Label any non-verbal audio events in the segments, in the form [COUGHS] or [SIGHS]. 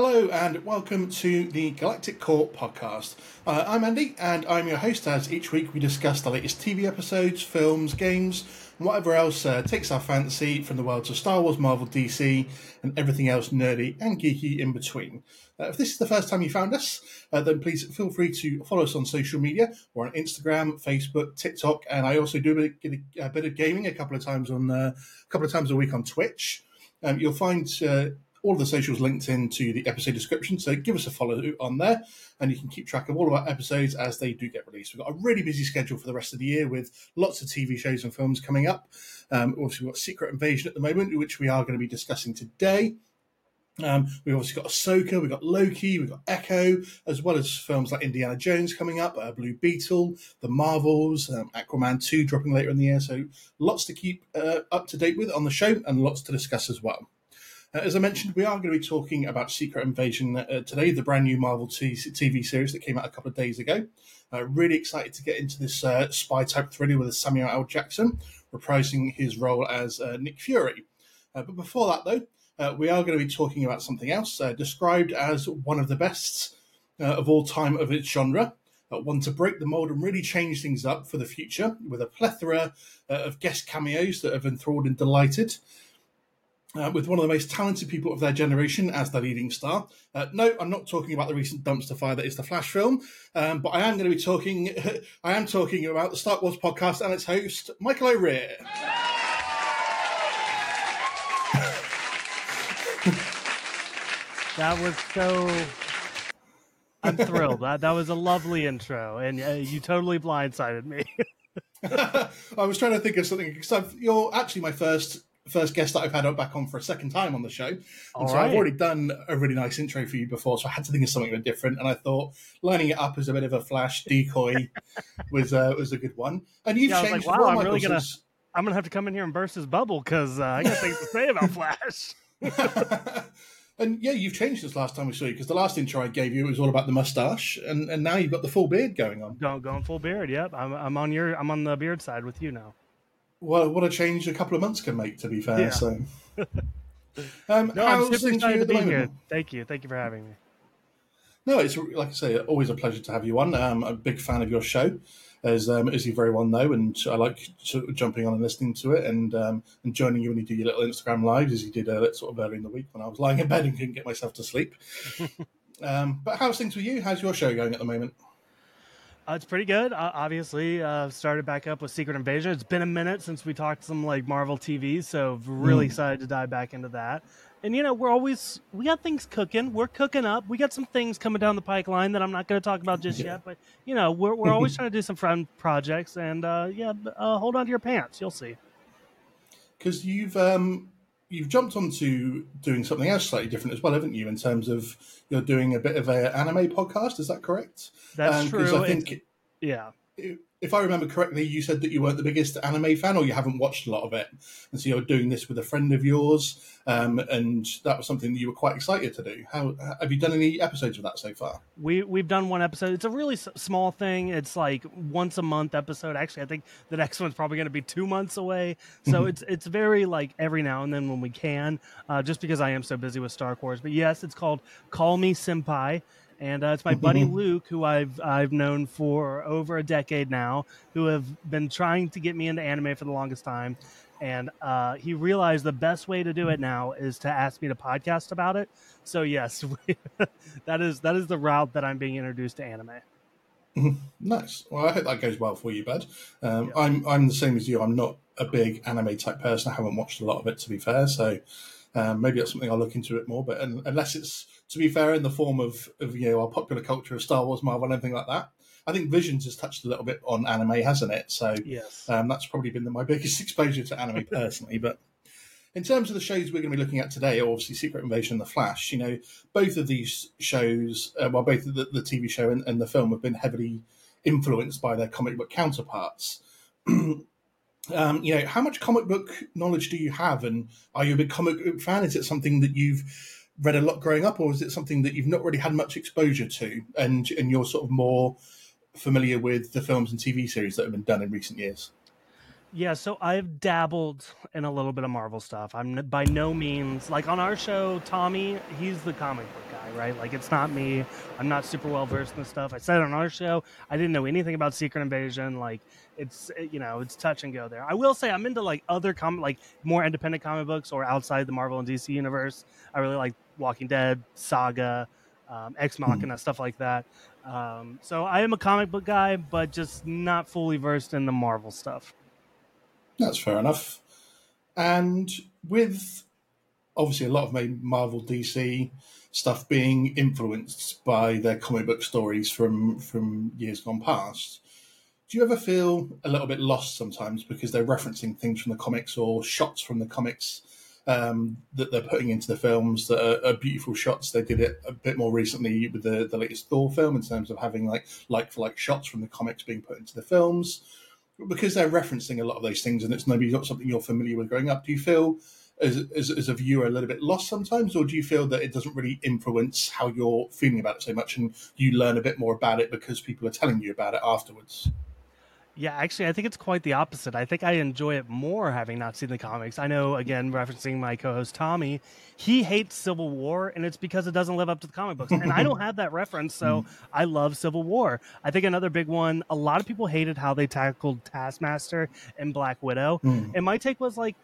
Hello and welcome to the Galactic Core podcast. Uh, I'm Andy and I'm your host as each week we discuss the latest TV episodes, films, games, and whatever else uh, takes our fancy from the worlds of Star Wars, Marvel, DC, and everything else nerdy and geeky in between. Uh, if this is the first time you found us, uh, then please feel free to follow us on social media or on Instagram, Facebook, TikTok, and I also do a bit, a bit of gaming a couple of times on uh, a couple of times a week on Twitch. Um, you'll find uh, all of the socials linked into the episode description. So give us a follow on there, and you can keep track of all of our episodes as they do get released. We've got a really busy schedule for the rest of the year with lots of TV shows and films coming up. Um, obviously, we've got Secret Invasion at the moment, which we are going to be discussing today. Um, we've obviously got Ahsoka, we've got Loki, we've got Echo, as well as films like Indiana Jones coming up, uh, Blue Beetle, The Marvels, um, Aquaman 2 dropping later in the year. So lots to keep uh, up to date with on the show and lots to discuss as well. Uh, as I mentioned, we are going to be talking about Secret Invasion uh, today, the brand new Marvel t- TV series that came out a couple of days ago. Uh, really excited to get into this uh, spy type thriller with Samuel L. Jackson reprising his role as uh, Nick Fury. Uh, but before that, though, we are going to be talking about something else described as one of the best of all time of its genre. one to break the mold and really change things up for the future with a plethora of guest cameos that have enthralled and delighted uh, with one of the most talented people of their generation as the leading star. Uh, no, I'm not talking about the recent dumpster fire that is the Flash film, um, but I am going to be talking. [LAUGHS] I am talking about the Stark Wars podcast and its host, Michael O'Rear. that was so. I'm thrilled. That that was a lovely intro, and uh, you totally blindsided me. [LAUGHS] [LAUGHS] I was trying to think of something because you're actually my first first guest that I've had back on for a second time on the show. And All so right. I've already done a really nice intro for you before, so I had to think of something a bit different. And I thought lining it up as a bit of a flash decoy [LAUGHS] was uh, was a good one. And you've yeah, changed. Like, wow, I'm really gonna. I'm gonna have to come in here and burst his bubble because uh, I got things to say about Flash. [LAUGHS] and yeah, you've changed since last time we saw you because the last intro I gave you was all about the mustache, and, and now you've got the full beard going on. Going, going full beard. Yep, I'm, I'm on your I'm on the beard side with you now what what a change a couple of months can make. To be fair, yeah. so. [LAUGHS] um, no, I'm super excited to be here. Thank you, thank you for having me. No, it's like I say, always a pleasure to have you on. I'm a big fan of your show, as um, as you very well know, and I like sort of jumping on and listening to it, and um, and joining you when you do your little Instagram lives, as you did uh, sort of early in the week when I was lying in bed and couldn't get myself to sleep. [LAUGHS] um, but how's things with you? How's your show going at the moment? Uh, it's pretty good. Uh, obviously, uh, started back up with Secret Invasion. It's been a minute since we talked some like Marvel TV, so really mm. excited to dive back into that. And you know, we're always we got things cooking. We're cooking up. We got some things coming down the pipeline that I'm not going to talk about just yeah. yet. But you know, we're we're always trying to do some fun projects. And uh, yeah, uh, hold on to your pants. You'll see. Because you've um, you've jumped onto doing something else slightly different as well, haven't you? In terms of you're doing a bit of an anime podcast. Is that correct? That's um, true. I think, it's, yeah if I remember correctly, you said that you weren't the biggest anime fan, or you haven't watched a lot of it, and so you're doing this with a friend of yours, um, and that was something that you were quite excited to do. How have you done any episodes of that so far? We we've done one episode. It's a really s- small thing. It's like once a month episode. Actually, I think the next one's probably going to be two months away. So mm-hmm. it's it's very like every now and then when we can, uh, just because I am so busy with Star Wars. But yes, it's called Call Me Senpai and uh, it's my buddy Luke, who I've I've known for over a decade now, who have been trying to get me into anime for the longest time, and uh, he realized the best way to do it now is to ask me to podcast about it. So yes, [LAUGHS] that is that is the route that I'm being introduced to anime. Mm-hmm. Nice. Well, I hope that goes well for you, bud. Um, yeah. I'm I'm the same as you. I'm not a big anime type person. I haven't watched a lot of it, to be fair. So um, maybe that's something I'll look into it more. But unless it's to be fair, in the form of, of you know our popular culture of Star Wars, Marvel, and anything like that. I think Visions has touched a little bit on anime, hasn't it? So yes, um, that's probably been the, my [LAUGHS] biggest exposure to anime [LAUGHS] personally. but in terms of the shows we're going to be looking at today, obviously Secret Invasion and The Flash, you know, both of these shows, uh, well, both the, the TV show and, and, the film have been heavily influenced by their comic book counterparts. [CLEARS THROAT] um, you know, how much comic book knowledge do you have, and are you a big comic book fan? Is it something that you've read a lot growing up, or is it something that you've not really had much exposure to, and and you're sort of more familiar with the films and TV series that have been done in recent years? Yeah, so I've dabbled in a little bit of Marvel stuff. I'm by no means like on our show, Tommy, he's the comic book guy, right? Like it's not me. I'm not super well versed in the stuff. I said on our show, I didn't know anything about Secret Invasion. Like it's you know, it's touch and go there. I will say I'm into like other comic like more independent comic books or outside the Marvel and DC universe. I really like Walking Dead, Saga, um, Ex hmm. Machina, hmm. stuff like that. Um, so I am a comic book guy, but just not fully versed in the Marvel stuff. That's fair enough. And with obviously a lot of Marvel DC stuff being influenced by their comic book stories from from years gone past, do you ever feel a little bit lost sometimes because they're referencing things from the comics or shots from the comics um, that they're putting into the films that are, are, beautiful shots. They did it a bit more recently with the, the latest Thor film in terms of having like like for like shots from the comics being put into the films because they're referencing a lot of those things and it's maybe not something you're familiar with growing up. Do you feel as, as, as, a viewer a little bit lost sometimes, or do you feel that it doesn't really influence how you're feeling about it so much and you learn a bit more about it because people are telling you about it afterwards? Yeah, actually, I think it's quite the opposite. I think I enjoy it more having not seen the comics. I know, again, referencing my co host Tommy, he hates Civil War, and it's because it doesn't live up to the comic books. And I don't have that reference, so mm. I love Civil War. I think another big one, a lot of people hated how they tackled Taskmaster and Black Widow. Mm. And my take was like,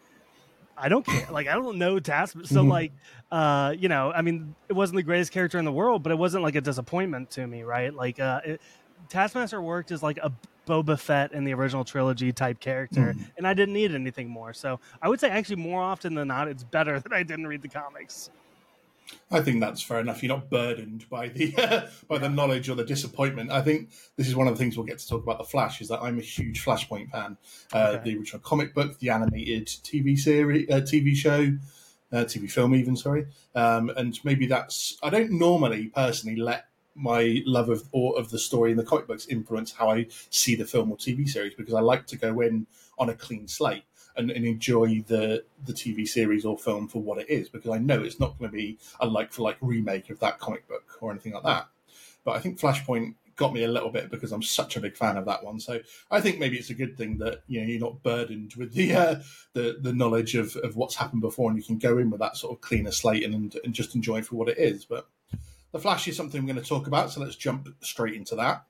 I don't care. Like, I don't know Taskmaster. So, mm-hmm. like, uh, you know, I mean, it wasn't the greatest character in the world, but it wasn't like a disappointment to me, right? Like, uh, it, Taskmaster worked as like a Boba Fett in the original trilogy type character, mm. and I didn't need anything more. So I would say actually more often than not, it's better [LAUGHS] that I didn't read the comics. I think that's fair enough. You're not burdened by the uh, [LAUGHS] by the knowledge or the disappointment. I think this is one of the things we'll get to talk about the Flash. Is that I'm a huge Flashpoint fan. Uh, okay. The original comic book, the animated TV series, uh, TV show, uh, TV film, even sorry. Um, and maybe that's I don't normally personally let my love of or of the story in the comic books influence how I see the film or TV series because I like to go in on a clean slate and, and enjoy the the TV series or film for what it is because I know it's not going to be a like for like remake of that comic book or anything like that. But I think Flashpoint got me a little bit because I'm such a big fan of that one. So I think maybe it's a good thing that you know you're not burdened with the uh, the the knowledge of, of what's happened before, and you can go in with that sort of cleaner slate and and just enjoy it for what it is. But the Flash is something we're going to talk about, so let's jump straight into that.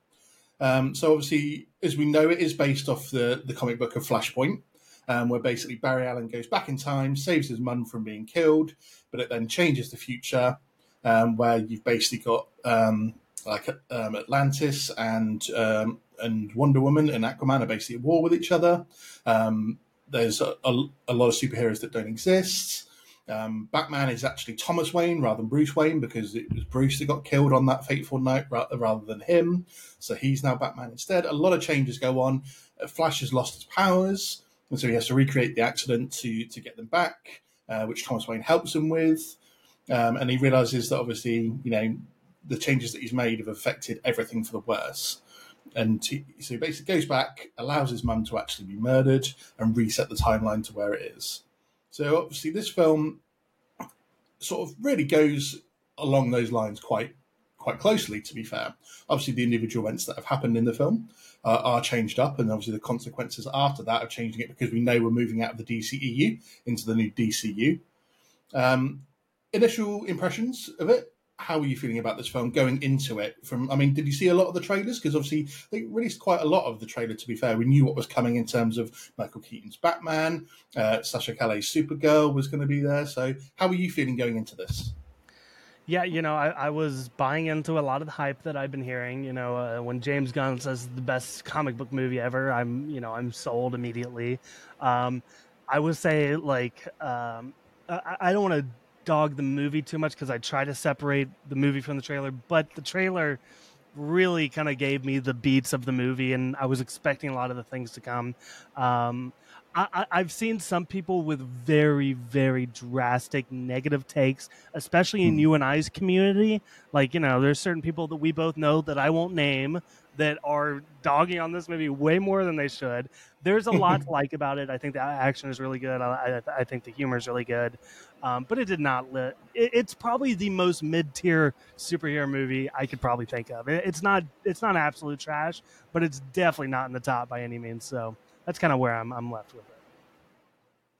Um, so, obviously, as we know, it is based off the, the comic book of Flashpoint, um, where basically Barry Allen goes back in time, saves his mum from being killed, but it then changes the future, um, where you've basically got um, like um, Atlantis and um, and Wonder Woman and Aquaman are basically at war with each other. there's a, a, a lot of superheroes that don't exist. Um, Batman is actually Thomas Wayne rather than Bruce Wayne because it was Bruce that got killed on that fateful night rather than him. So he's now Batman instead. A lot of changes go on. Uh, Flash has lost his powers, and so he has to recreate the accident to to get them back, uh, which Thomas Wayne helps him with. Um, and he realizes that obviously, you know, the changes that he's made have affected everything for the worse. And he, so he basically goes back, allows his mum to actually be murdered, and reset the timeline to where it is. So obviously, this film sort of really goes along those lines quite quite closely. To be fair, obviously the individual events that have happened in the film uh, are changed up, and obviously the consequences after that are changing it because we know we're moving out of the DCEU into the new DCU. Um, initial impressions of it how are you feeling about this film going into it? From I mean, did you see a lot of the trailers? Because obviously they released quite a lot of the trailer. To be fair, we knew what was coming in terms of Michael Keaton's Batman, uh, Sasha Calle's Supergirl was going to be there. So how are you feeling going into this? Yeah, you know, I, I, was buying into a lot of the hype that I've been hearing. You know, uh, when James Gunn says the best comic book movie ever, I'm, you know, I'm sold immediately. Um, I would say, like, um, I, I don't want to dog the movie too much because I try to separate the movie from the trailer, but the trailer really kind of gave me the beats of the movie, and I was expecting a lot of the things to come. Um, I, have seen some people with very, very drastic negative takes, especially in hmm. you and I's community. Like, you know, there's certain people that we both know that I won't name that are dogging on this movie way more than they should. There's a lot to [LAUGHS] like about it. I think the action is really good. I, I, I think the humor is really good. Um, but it did not lit. It, it's probably the most mid-tier superhero movie I could probably think of. It, it's not it's not absolute trash, but it's definitely not in the top by any means. So that's kind of where I'm I'm left with it.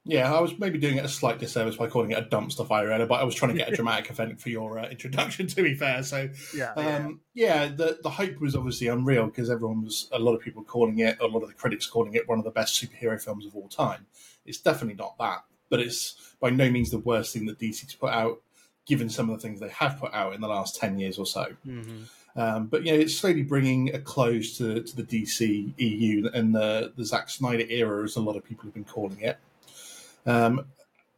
Yeah, I was maybe doing it a slight disservice by calling it a dumpster fire editor, but I was trying to get a [LAUGHS] dramatic effect for your uh, introduction. To be fair, so Yeah, um, yeah, the the hype was obviously unreal because everyone was a lot of people calling it, a lot of the critics calling it one of the best superhero films of all time. It's definitely not that, but it's by no means the worst thing that DC's put out, given some of the things they have put out in the last ten years or so. hmm Um, but you know, it's slowly bringing a close to, to the DC EU and the the Zack Snyder era, as a lot of people have been calling it. Um,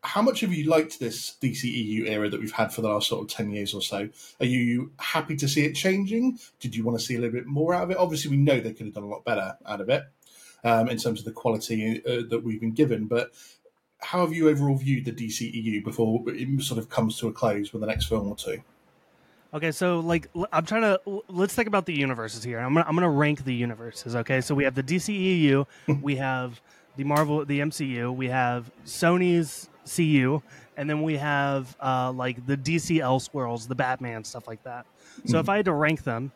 how much have you liked this DC EU era that we've had for the last sort of ten years or so? Are you happy to see it changing? Did you want to see a little bit more out of it? Obviously, we know they could have done a lot better out of it um, in terms of the quality uh, that we've been given. But how have you overall viewed the DC EU before it sort of comes to a close with the next film or two? Okay, so like I'm trying to let's think about the universes here. I'm gonna I'm gonna rank the universes. Okay, so we have the DCEU, [LAUGHS] we have the Marvel, the MCU, we have Sony's CU, and then we have uh, like the DC Elseworlds, the Batman stuff like that. So if I had to rank them,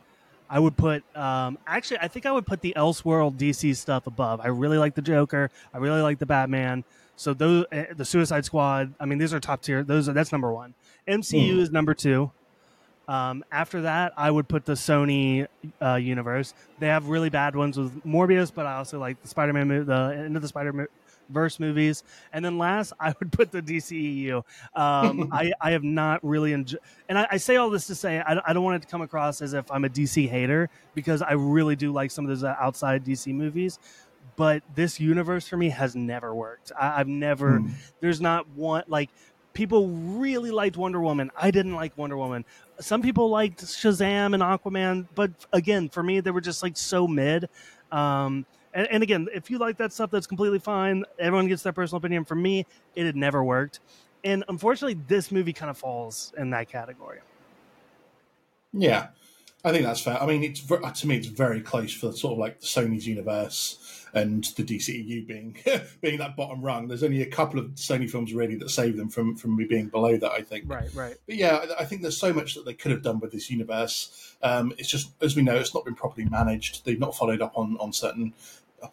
I would put um, actually I think I would put the Elseworld DC stuff above. I really like the Joker. I really like the Batman. So those uh, the Suicide Squad. I mean, these are top tier. Those are that's number one. MCU is number two. Um, after that, I would put the Sony uh, universe. They have really bad ones with Morbius, but I also like the Spider-Man, the Into the Spider-Verse movies. And then last, [LAUGHS] I would put the DCEU. Um, [LAUGHS] I, I have not really enjoyed, and I, I say all this to say I, I don't want it to come across as if I'm a DC hater because I really do like some of those uh, outside DC movies. But this universe for me has never worked. I, I've never. Hmm. There's not one like people really liked Wonder Woman. I didn't like Wonder Woman. Some people liked Shazam and Aquaman, but again, for me, they were just like so mid. Um, and, and again, if you like that stuff, that's completely fine. Everyone gets their personal opinion. For me, it had never worked. And unfortunately, this movie kind of falls in that category. Yeah, I think that's fair. I mean, it's to me, it's very close for sort of like the Sony's universe and the DCEU being [LAUGHS] being that bottom rung. There's only a couple of Sony films really that save them from from me being below that. I think. Right, right. But yeah, I I think there's so much that they could have done with this universe. Um, it's just, as we know, it's not been properly managed. They've not followed up on on certain.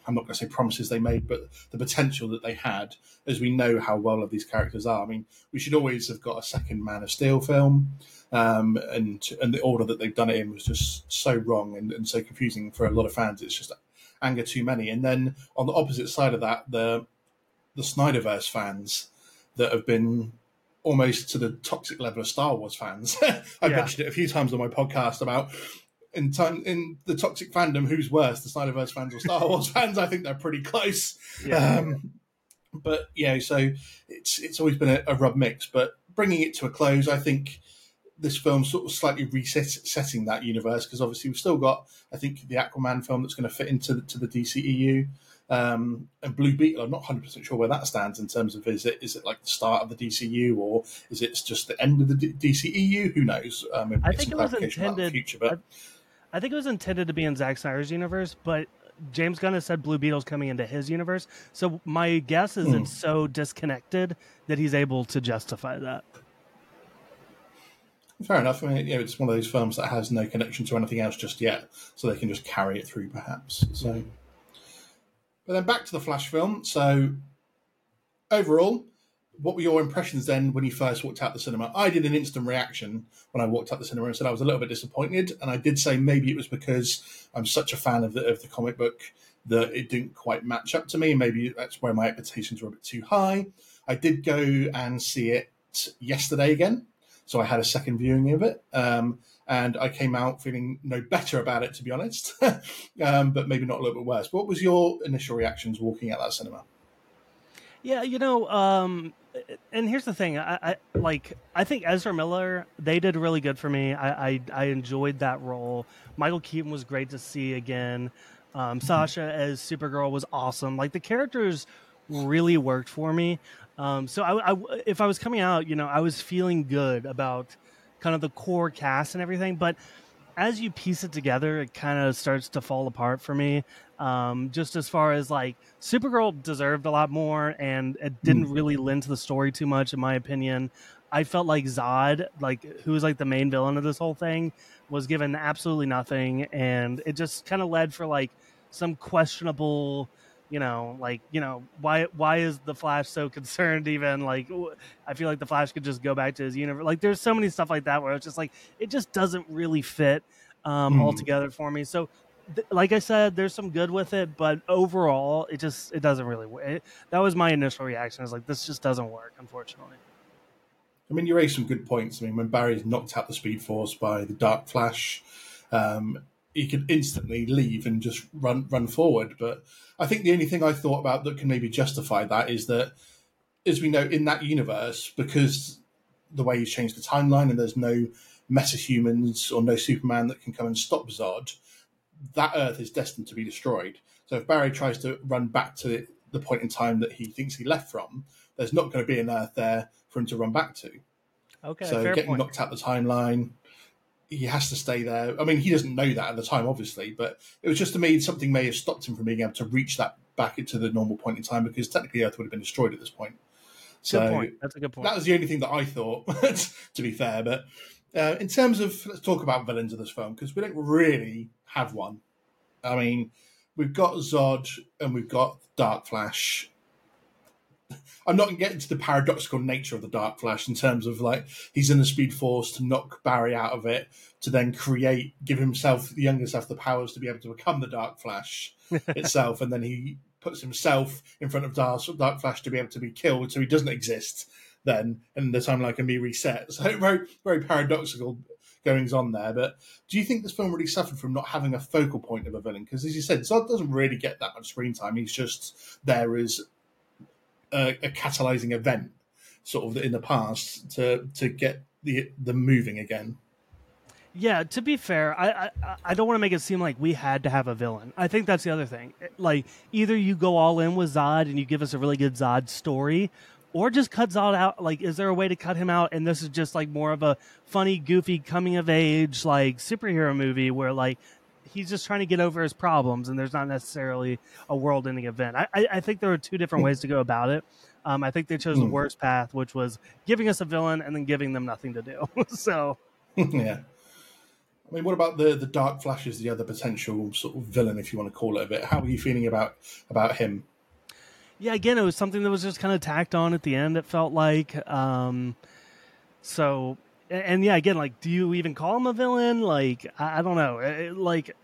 I'm not going to say promises they made, but the potential that they had, as we know how well of these characters are. I mean, we should always have got a second Man of Steel film, um, and and the order that they've done it in was just so wrong and, and so confusing for a lot of fans. It's just anger too many. And then on the opposite side of that, the the Snyderverse fans that have been almost to the toxic level of Star Wars fans. [LAUGHS] I've Yeah. mentioned it a few times on my podcast about in time in the toxic fandom, who's worse, the Snyderverse fans or Star Wars [LAUGHS] fans? I think they're pretty close. Yeah. Um, but yeah, so it's it's always been a, a rub mix. But bringing it to a close, I think this film sort of slightly resetting that universe because obviously we've still got I think the Aquaman film that's going to fit into the, to the DCEU. Um, and Blue Beetle, I'm not 100 percent sure where that stands in terms of is it is it like the start of the DCU or is it just the end of the D- DCEU? Who knows? Um, I think it was intended- future, but I think it was intended to be in Zack Snyder's universe, but James Gunn has said Blue Beetle's coming into his universe. So my guess is Hmm. it's so disconnected that he's able to justify that. Fair enough. I mean, you know, it's one of those films that has no connection to anything else just yet, so they can just carry it through, perhaps. So, mm. but then back to the Flash film. So, overall, what were your impressions then when you first walked out the cinema? I did an instant reaction when I walked out the cinema and said I was a little bit disappointed, and I did say maybe it was because I'm such a fan of the of the comic book that it didn't quite match up to me. Maybe that's where my expectations were a bit too high. I did go and see it yesterday again so I had a second viewing of it, um, and I came out feeling no better about it, to be honest, [LAUGHS] um, but maybe not a little bit worse. What was your initial reactions walking out of that cinema? Yeah, you know, um, and here's the thing. I, I like. I think Ezra Miller. They did really good for me. I, I, I enjoyed that role. Michael Keaton was great to see again. Um, Sasha as Supergirl was awesome. Like the characters really worked for me. Um, so I, I, if I was coming out, you know, I was feeling good about kind of the core cast and everything. But as you piece it together, it kind of starts to fall apart for me. Um, just as far as like Supergirl deserved a lot more, and it didn't really lend to the story too much, in my opinion. I felt like Zod, like who was like the main villain of this whole thing, was given absolutely nothing, and it just kind of led for like some questionable you know, like you know, why why is the Flash so [LAUGHS] concerned? Even like, I feel like the Flash could just go back to his universe. Like, there's so many stuff like that where it's just like it just doesn't really fit um, mm. altogether for me. So, th- like I said, there's some good with it, but overall, it just it doesn't really. It, that was my initial reaction. Is like this just doesn't work, unfortunately. I mean, you raised some good points. I mean, when Barry's knocked out the Speed Force by the Dark Flash, um, he could instantly leave and just run run forward. But I think the only thing I thought about that can maybe justify that is that, as we know, in that universe, because the way he's changed the timeline and there's no metahumans or no Superman that can come and stop Zod, that Earth is destined to be destroyed. So if Barry tries to run back to the point in time that he thinks he left from, there's not going to be an Earth there for him to run back to. Okay. So getting point. knocked out the timeline, he has to stay there. I mean, he doesn't know that at the time, obviously, but it was just to me something may have stopped him from being able to reach that back into the normal point in time because technically Earth would have been destroyed at this point. So good point. That's a good point. That was the only thing that I thought, [LAUGHS] to be fair. But uh, in terms of let's talk about villains of this film because we don't really have one. I mean, we've got Zod and we've got Dark Flash I'm not getting to the paradoxical nature of the Dark Flash in terms of like he's in the Speed Force to knock Barry out of it, to then create, give himself the younger self the powers to be able to become the Dark Flash [LAUGHS] itself, and then he puts himself in front of Dark, Dark Flash to be able to be killed, so he doesn't exist then, and the timeline can be reset. So [LAUGHS] very, very paradoxical goings on there. But do you think this film really suffered from not having a focal point of a villain? Because as you said, Zod doesn't really get that much screen time. He's just there as a, a catalyzing event, sort of in the past to to get the the moving again. Yeah, to be fair, I, I, I don't want to make it seem like we had to have a villain. I think that's the other thing. Like either you go all in with Zod and you give us a really good Zod story, or just cut Zod out. Like, is there a way to cut him out? And this is just like more of a funny, goofy, coming of age like superhero movie where like he's just trying to get over his problems, and there's not necessarily a world-ending event. I, I, I think there are two different ways to go about it. Um, I think they chose the hmm. worst path, which was giving us a villain and then giving them nothing to do. [LAUGHS] so, [LAUGHS] yeah. I mean, what about the the Dark Flash? Is the other potential sort of villain, if you want to call it a bit? How are you feeling about about him? Yeah, again, it was something that was just kind of tacked on at the end. It felt like. Um, so and yeah, again, like, do you even call him a villain? Like, I, I don't know. It, like,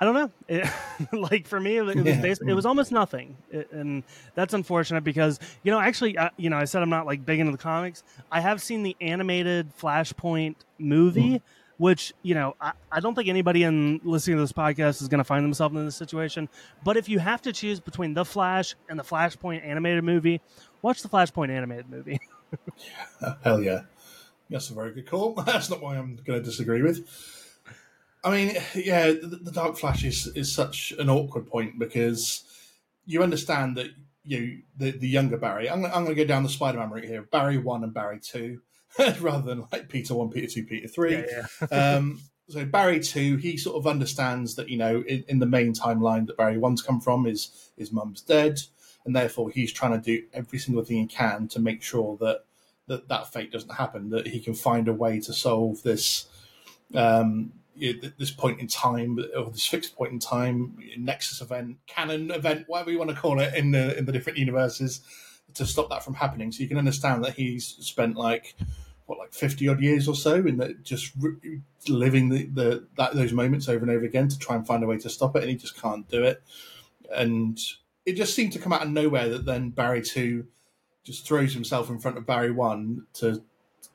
I don't know. It, [LAUGHS] like for me, it, was yeah. it was almost nothing, it, and that's unfortunate because you know, actually, uh, you know, I said I'm not like big into the comics. I have seen the animated Flashpoint movie. Mm. Which you know, I, I don't think anybody in listening to this podcast is going to find themselves in this situation. But if you have to choose between the Flash and the Flashpoint animated movie, watch the Flashpoint animated movie. yeah, [LAUGHS] hell yeah! That's a very good call. [LAUGHS] That's not why I'm going to disagree with. I mean, yeah, the, the Dark Flash is, is such an awkward point because you understand that you the, the younger Barry. I'm, I'm going to go down the Spider-Man route here. Barry one and Barry two, [LAUGHS] rather than like Peter one, Peter two, Peter three. Yeah, yeah. [LAUGHS] um, so Barry two, he sort of understands that you know in, in the main timeline that Barry one's come from is his mum's dead, and therefore he's trying to do every single thing he can to make sure that that that fate doesn't happen. That he can find a way to solve this um, this point in time or this fixed point in time nexus event, canon event, whatever you want to call it in the in the different universes, to stop that from happening. So you can understand that he's spent like what like 50 odd years or so in that just re- living the, the that those moments over and over again to try and find a way to stop it and he just can't do it and it just seemed to come out of nowhere that then barry 2 just throws himself in front of Barry One to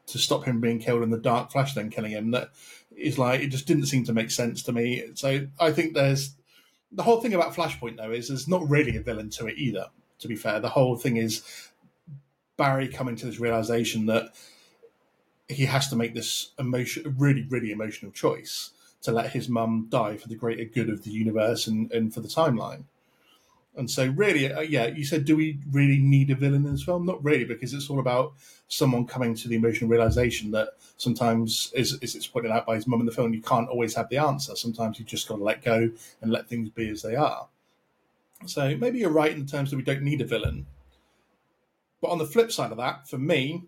to stop him being killed, and the Dark Flash then killing him. That is like it just didn't seem to make sense to me. So I think there's the whole thing about Flashpoint though is there's not really a villain to it either. To be fair, the whole thing is Barry coming to this realization that he has to make this emotion, really, really emotional choice to let his mum die for the greater good of the universe and, and for the timeline. And so, really, uh, yeah, you said, do we really need a villain in this film? Not really, because it's all about someone coming to the emotional realization that sometimes, as, as it's pointed out by his mum in the film, you can't always have the answer. Sometimes you just got to let go and let things be as they are. So maybe you're right in terms that we don't need a villain. But on the flip side of that, for me,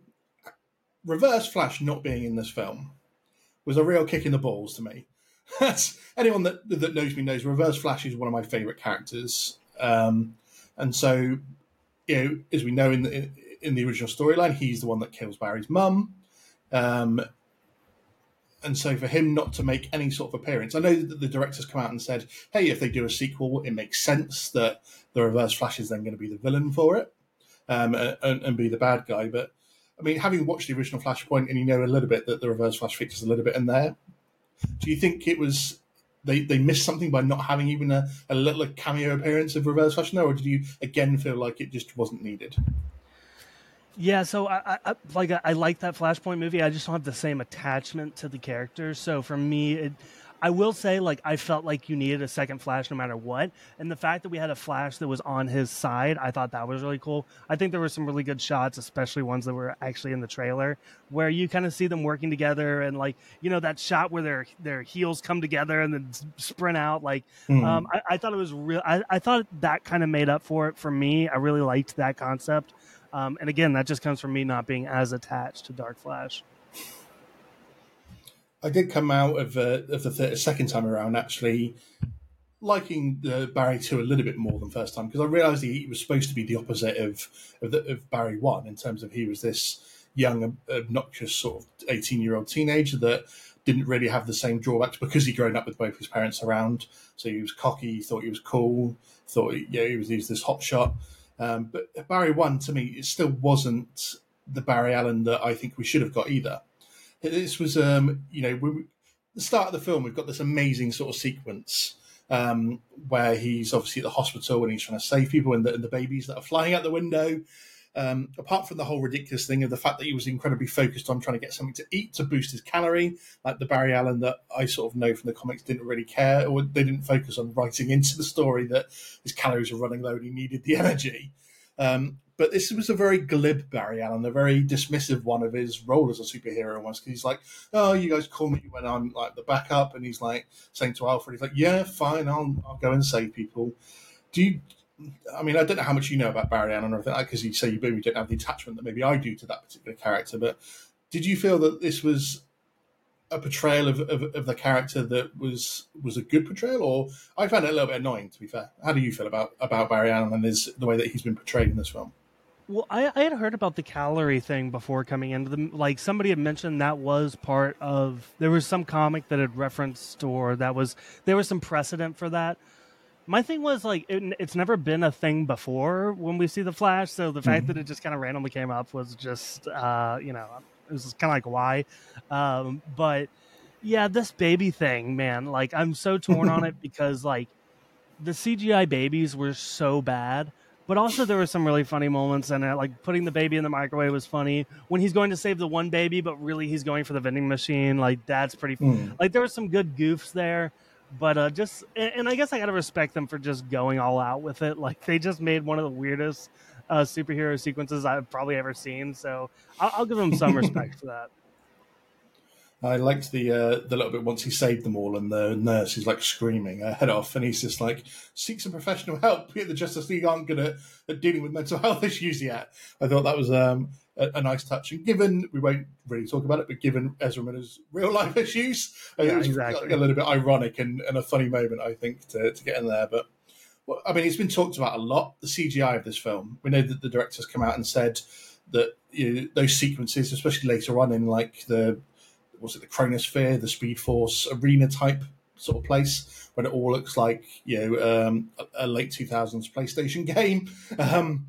Reverse Flash not being in this film was a real kick in the balls to me. [LAUGHS] Anyone that that knows me knows Reverse Flash is one of my favourite characters Um, and so, you know, as we know in the in the original storyline, he's the one that kills Barry's mum. Um, and so for him not to make any sort of appearance, I know that the directors come out and said, "Hey, if they do a sequel, it makes sense that the Reverse Flash is then going to be the villain for it um, and, and, be the bad guy." But I mean, having watched the original Flashpoint and you know a little bit that the Reverse Flash features a little bit in there, do you think it was they, they missed something by not having even a, a little cameo appearance of Reverse Flash? No, or did you again feel like it just wasn't needed? Yeah, so I, I like I like that Flashpoint movie. I just don't have the same attachment to the characters. So for me, it, I will say like I felt like you needed a second Flash no matter what, and the fact that we had a Flash that was on his side, I thought that was really cool. I think there were some really good shots, especially ones that were actually in the trailer, where you kind of see them working together, and like you know that shot where their their heels come together and then sprint out. Like mm. um, I, I, thought it was real. I, I thought that kind of made up for it for me. I really liked that concept. Um, and again, that just comes from me not being as attached to Dark Flash. I did come out of, uh, of the second time around actually liking the Barry two a little bit more than first time because I realised he was supposed to be the opposite of of, the, of Barry one in terms of he was this young, obnoxious sort of eighteen year old teenager that didn't really have the same drawbacks because he'd grown up with both his parents around. So he was cocky, thought he was cool, thought yeah he was, he was this hot shot. Um, but Barry One to me, it still wasn't the Barry Allen that I think we should have got either. This was, um, you know, we, the start of the film. We've got this amazing sort of sequence um, where he's obviously at the hospital and he's trying to save people and the, and the babies that are flying out the window. Um, apart from the whole ridiculous thing of the fact that he was incredibly focused on trying to get something to eat to boost his calorie, like the Barry Allen that I sort of know from the comics didn't really care, or they didn't focus on writing into the story that his calories were running low and he needed the [LAUGHS] energy. Um, but this was a very glib Barry Allen, a very dismissive one of his role as a superhero almost. Because he's like, "Oh, you guys call me when I'm like the backup," and he's like saying to Alfred, "He's like, yeah, fine, I'll I'll go and save people." Do you I mean, I don't know how much you know about Barry Allen or anything because you say you maybe don't have the attachment that maybe I do to that particular character. But did you feel that this was a portrayal of, of, of, the character that was was a good portrayal, or I found it a little bit annoying. To be fair, how do you feel about about Barry Allen and his the way that he's been portrayed in this film? Well, I, I had heard about the calorie thing before coming into the like somebody had mentioned that was part of there was some comic that had referenced or that was there was some precedent for that my thing was like it, it's never been a thing before when we see the Flash, so the fact mm-hmm. that it just kind of randomly came up was just uh, you know it was kind of like why, um, but yeah, this baby thing, man, like I'm so torn on it [LAUGHS] because like the CGI babies were so bad. But also, there were some really funny moments in it. Like putting the baby in the microwave was funny. When he's going to save the one baby, but really he's going for the vending machine. Like that's pretty. Mm. Like there were some good goofs there but uh, just and I guess I gotta respect them for just going all out with it. Like they just made one of the weirdest uh, superhero sequences I've probably ever seen. So I'll, I'll give them some [LAUGHS] respect for that. I liked the uh, the little bit once he saved them all, and the nurse is like screaming her head off, and he's just like, "Seek some professional help. [LAUGHS] The Justice League aren't good at, at dealing with mental health [LAUGHS] issues yet." I thought that was um, a, a, nice touch. And given we won't really talk about it, but given Ezra Miller's real life issues, yeah, it was exactly. a little bit ironic and, and, a funny moment, I think, to, to get in there. But I mean, it's been talked about a lot. The CGI of this film. We know that the directors come out and said that you know, those sequences, especially later on in like the was it the Chronosphere, the Speed Force arena type sort of place, when it all looks like you know um, a, a, late two thousands PlayStation game. Um,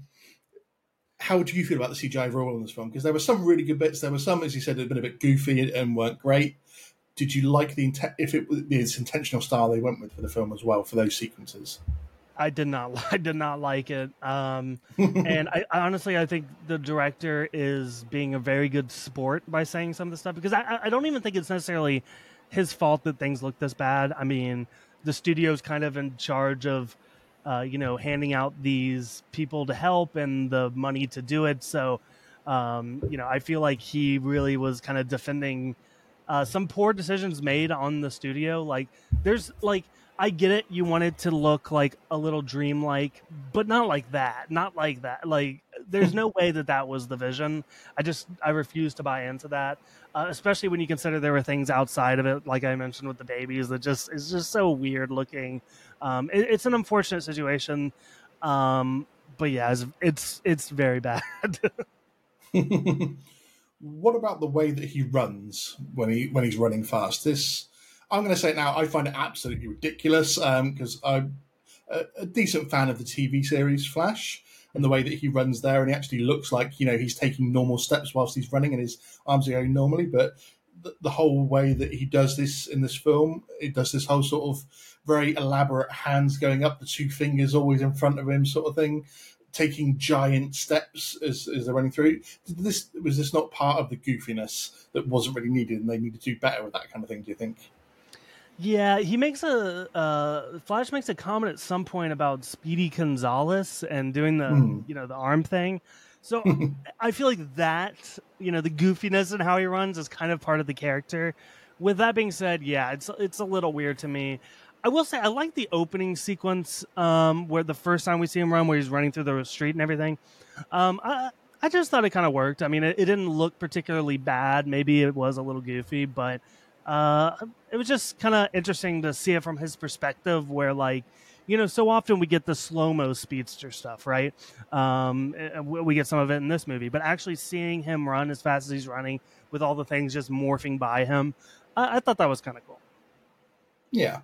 how do you feel about the CGI role in this film? Because there were some really good bits. There were some, as you said, that had been a bit goofy and weren't great. Did you like the if it was intentional style they went with for the film as well for those sequences? I did not. [LAUGHS] I did not like it. Um, [LAUGHS] and I, honestly, I think the director is being a very good sport by saying some of the stuff because I, I don't even think it's necessarily his fault that things look this bad. I mean, the studio's kind of in charge of uh, you know, handing out these people to help and the money to do it. So, um, you know, I feel like he really was kind of defending uh, some poor decisions made on the studio. Like, there's like, I get it. You want it to look like a little dreamlike, but not like that. Not like that. Like, there's no way that that was the vision. I just, I refuse to buy into that. Uh, especially when you consider there were things outside of it, like I mentioned with the babies, that just is just so weird looking. Um, it, it's an unfortunate situation. Um, but yeah, it's it's, it's very bad. [LAUGHS] what about the way that he runs when he when he's running fast? This I'm going to say it now. I find it absolutely ridiculous because um, I'm a, a, decent fan of the TV series Flash and the way that he runs there, and he actually looks like you know he's taking normal steps whilst he's running, and his arms are going normally. But the, the whole way that he does this in this film, it does this whole sort of very elaborate hands going up, the two fingers always in front of him, sort of thing taking giant steps as, as they're running through. This was this not part of the goofiness that wasn't really needed, and they need to do better with that kind of thing. Do you think? Yeah, he makes a uh, Flash makes a comment at some point about Speedy Gonzalez and doing the mm. you know the arm thing. So [LAUGHS] I feel like that you know the goofiness and how he runs is kind of part of the character. With that being said, yeah, it's it's a little weird to me. I will say I like the opening sequence um, where the first time we see him run, where he's running through the street and everything. Um, I, I just thought it kind of worked. I mean, it, it, didn't look particularly bad. Maybe it was a little goofy, but uh, it was just kind of interesting to see it from his perspective, where like you know, so often we get the slow mo speedster stuff, right? Um, we get some of it in this movie, but actually seeing him run as fast as he's running with all the things just morphing by him, I, I thought that was kind of cool. Yeah.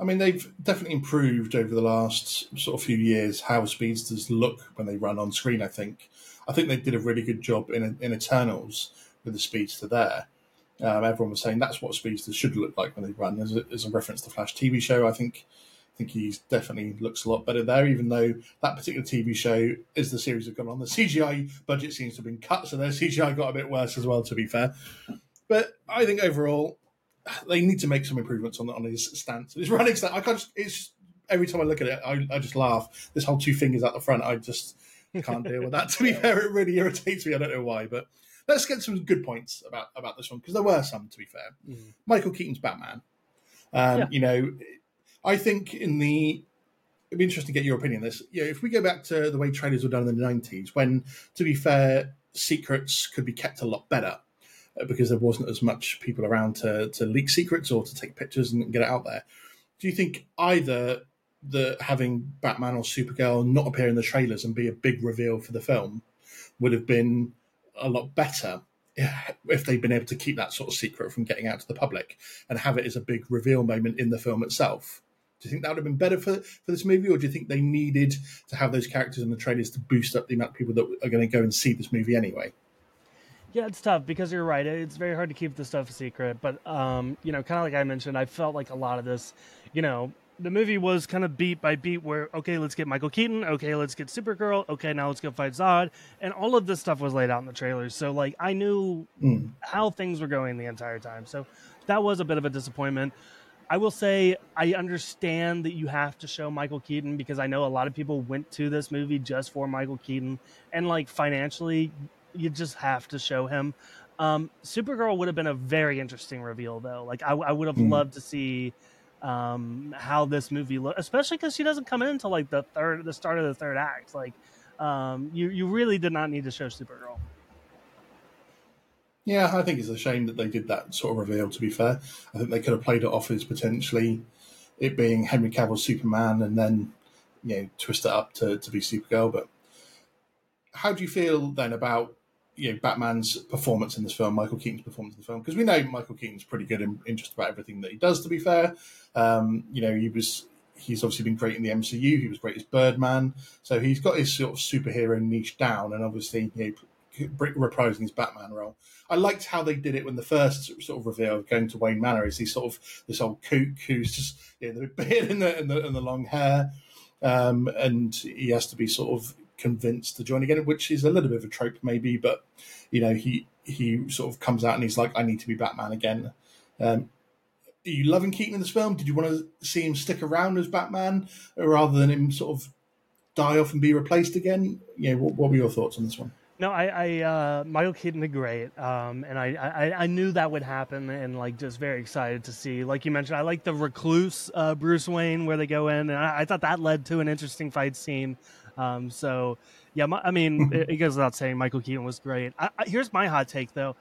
I mean, they've definitely improved over the last sort of few years how speedsters look when they run on screen. I think, I think they did a really good job in in Eternals with the speedster there. Um, everyone was saying that's what speedsters should look like when they run. As a, as a reference to Flash TV show, I think, I think he definitely looks a lot better there. Even though that particular TV show, as the series have gone on, the CGI budget seems to have been cut, so their CGI got a bit worse as well. To be fair, but I think overall they need to make some improvements on on his stance, his running stance. I can't. Just, it's every time I look at it, I, I just laugh. This whole two fingers out the front, I just can't deal with that. To be fair, it really irritates me. I don't know why, but let's get some good points about about this one because there were some. To be fair, mm. Michael Keaton's Batman. Um, yeah. You know, I think in the it'd be interesting to get your opinion on this. You know, if we go back to the way trailers were done in the nineties, when to be fair, secrets could be kept a lot better because there wasn't as much people around to, to leak secrets or to take pictures and get it out there. Do you think either the having Batman or Supergirl not appear in the trailers and be a big reveal for the film would have been a lot better [LAUGHS] if they'd been able to keep that sort of secret from getting out to the public and have it as a big reveal moment in the film itself? Do you think that would have been better for, for this movie, or do you think they needed to have those characters in the trailers to boost up the amount of people that are going to go and see this movie anyway? Yeah, it's tough because you're right. It's very hard to keep this stuff a secret. But um, you know, kind of like I mentioned, I felt like a lot of this, you know, the movie was kind of beat by beat where okay, let's get Michael Keaton, okay, let's get Supergirl, okay, now let's go fight Zod, and all of this stuff was laid out in the trailers. So like I knew mm. how things were going the entire time. So that was a bit of a disappointment. I will say I understand that you have to show Michael Keaton because I know a lot of people went to this movie just for Michael Keaton, and like financially, you just have to show him. Um, Supergirl would have been a very interesting reveal, though. Like I, I would have mm. loved to see um, how this movie look, especially because she doesn't come in until like the third, the start of the third act. Like um, you, you really did not need to show Supergirl. Yeah, I think it's a shame that they did that sort of reveal. To be fair, I think they could have played it off as potentially it being Henry Cavill's Superman, and then you know twist it up to, to be Supergirl. But how do you feel then about you know Batman's performance in this film, Michael Keaton's performance in the film, because we know Michael Keaton's pretty good in, in, just about everything that he does. To be fair, um, you know he was he's obviously been great in the MCU. He was great as Birdman, so he's got his sort of superhero niche down, and obviously you know, reprising his Batman role. I liked how they did it when the first sort of reveal of going to Wayne Manor is he's sort of this old kook who's just you know, the [LAUGHS] beard and the, and the, and the long hair, um, and he has to be sort of convinced to join again, which is a little bit of a trope maybe, but you know he he sort of comes out and he's like, I need to be Batman again. Um, are you loving Keaton in this film? Did you want to see him stick around as Batman rather than him sort of die off and be replaced again? Yeah, what, what were your thoughts on this one? No, I, I uh, Michael Keaton did great, um, and I, I, I knew that would happen, and like just very excited to see. Like you mentioned, I like the recluse uh, Bruce Wayne where they go in, and I, I, thought that led to an interesting fight scene. Um, so yeah, my, I mean, [LAUGHS] it, it, goes without saying, Michael Keaton was great. I, I, here's my hot take though.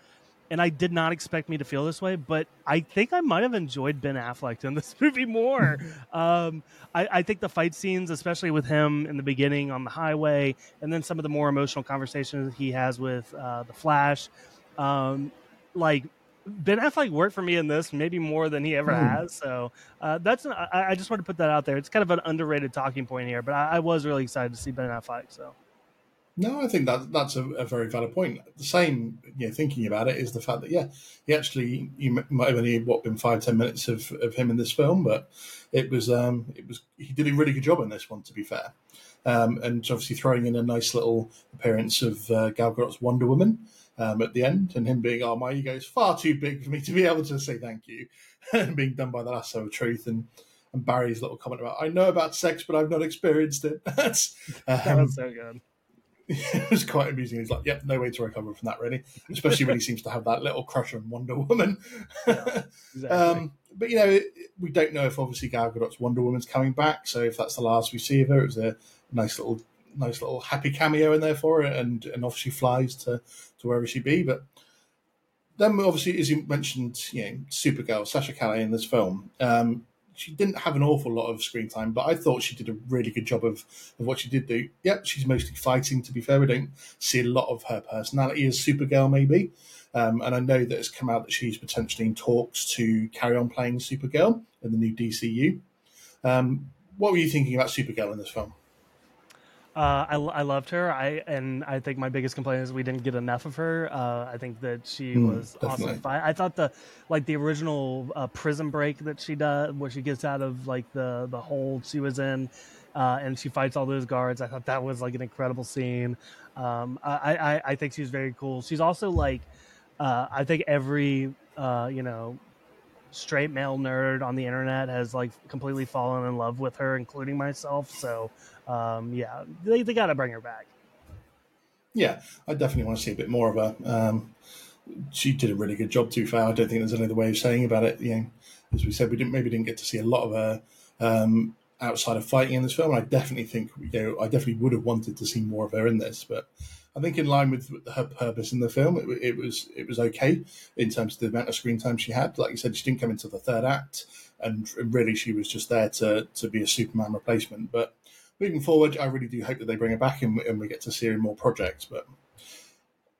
And I did not expect me to feel this way, but I think I might have enjoyed Ben Affleck in this [LAUGHS] movie more. [LAUGHS] um, I, I, think the fight scenes, especially with him in the beginning on the highway, and then some of the more emotional conversations he has with uh, the Flash, um, like Ben Affleck worked for me in this maybe more than he ever mm. has. So uh, that's an, I, I, just want to put that out there. It's kind of an underrated talking point here, but I, I was really excited to see Ben Affleck. So. No, I think that that's a, a, very valid point. The same, you know, thinking about it is the fact that yeah, he actually you might have only what been five ten minutes of, of him in this film, but it was um it was he did a really good job in this one. To be fair, um, and obviously throwing in a nice little appearance of uh, Gal Gadot's Wonder Woman um, at the end, and him being, "Oh, my ego is far too big for me to be able to say thank you," [LAUGHS] and being done by the lasso of truth, and and Barry's little comment about, "I know about sex, but I've not experienced it." [LAUGHS] That's um, that was so good. [LAUGHS] it was quite amusing. He's like, "Yep, no way to recover from that, really." Especially when he seems to have that little crush on Wonder Woman. Yeah, [LAUGHS] exactly. um, but you know, we don't know if obviously Gal Gadot's Wonder Woman's coming back. So if that's the last we see of her, it was a nice little nice little happy cameo in there for her, and and off she flies to to wherever she be. But then obviously, as you mentioned, you know, Supergirl, Sasha Calle in this film. Um, she didn't have an awful lot of screen time, but I thought she did a really good job of, of what she did do. Yep, she's mostly fighting. To be fair, we don't see a lot of her personality as Supergirl, maybe. Um, and I know that it's come out that she's potentially in talks to carry on playing Supergirl in the new DCU. Um, what were you thinking about Supergirl in this film? Uh, I, I loved her. I and I think my biggest complaint is we didn't get enough of her. Uh, I think that she mm, was definitely. awesome. I thought the like the original uh, prison break that she does, where she gets out of like the the hole she was in, uh, and she fights all those guards. I thought that was like an incredible scene. Um, I, I I think she's very cool. She's also like, uh, I think every uh, you know straight male nerd on the internet has like completely fallen in love with her, including myself. So um, yeah, they they got to bring her back. Yeah, I definitely want to see a bit more of her. Um, she did a really good job. Too far, I don't think there's any other way of saying about it. You know, as we said, we didn't maybe didn't get to see a lot of her um, outside of fighting in this film. I definitely think you know I definitely would have wanted to see more of her in this, but I think in line with her purpose in the film, it, it, was it was okay in terms of the amount of screen time she had. Like you said, she didn't come into the third act, and, really she was just there to to be a Superman replacement. But moving forward, I really do hope that they bring her back and, and we get to see her in more projects. But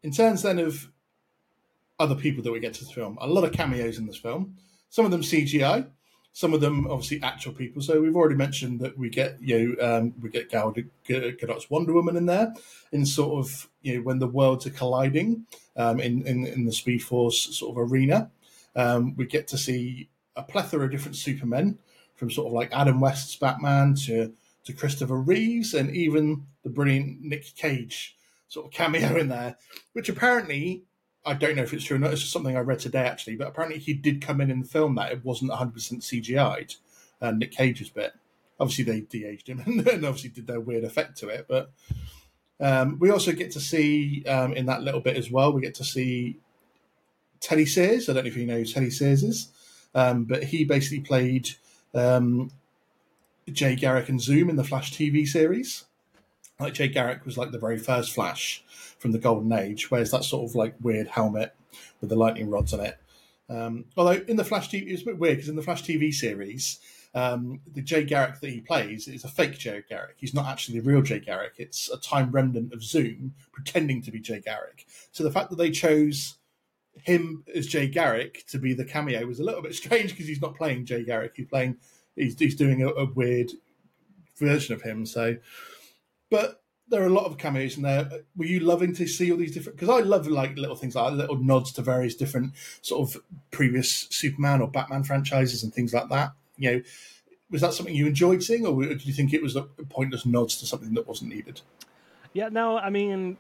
in terms then of other people that we get to the film, a lot of cameos in this film. Some of them CGI, some of them obviously actual people. So we've already mentioned that we get you know um, we get Gal Gadot's Wonder Woman in there, in sort of you know when the worlds are colliding um, in, in in the Speed Force sort of arena. Um, we get to see a plethora of different Supermen, from sort of like Adam West's Batman to to Christopher Reeves and even the brilliant Nick Cage sort of cameo in there, which apparently I don't know if it's true or not. It's just something I read today actually, but apparently he did come in and film that. It wasn't 100% CGI'd. Uh, Nick Cage's bit. Obviously, they de-aged him [LAUGHS] and, and obviously did their weird effect to it. But um, we also get to see um, in that little bit as well. We get to see Teddy Sears. I don't know if you know who Teddy Sears is, um, but he basically played um, Jay Garrick and Zoom in the Flash TV series. Like Jay Garrick was like the very first Flash from the Golden Age, wears that sort of like weird helmet with the lightning rods on it. Um, although in the Flash TV, it's a bit weird because in the Flash TV series, um, the Jay Garrick that he plays is a fake Jay Garrick. He's not actually the real Jay Garrick. It's a time remnant of Zoom pretending to be Jay Garrick. So the fact that they chose him as Jay Garrick to be the cameo was a little bit [LAUGHS] strange because he's not playing Jay Garrick. He's playing, he's, he's doing a, a weird version of him. So, but there are a lot of cameos in there. Were you loving to see all these different? Because I love like little things like little nods to various different sort of previous Superman or Batman franchises and things like that. You know, was that something you enjoyed seeing, or did you think it was a pointless nods to something that wasn't needed? Yeah, no, I mean,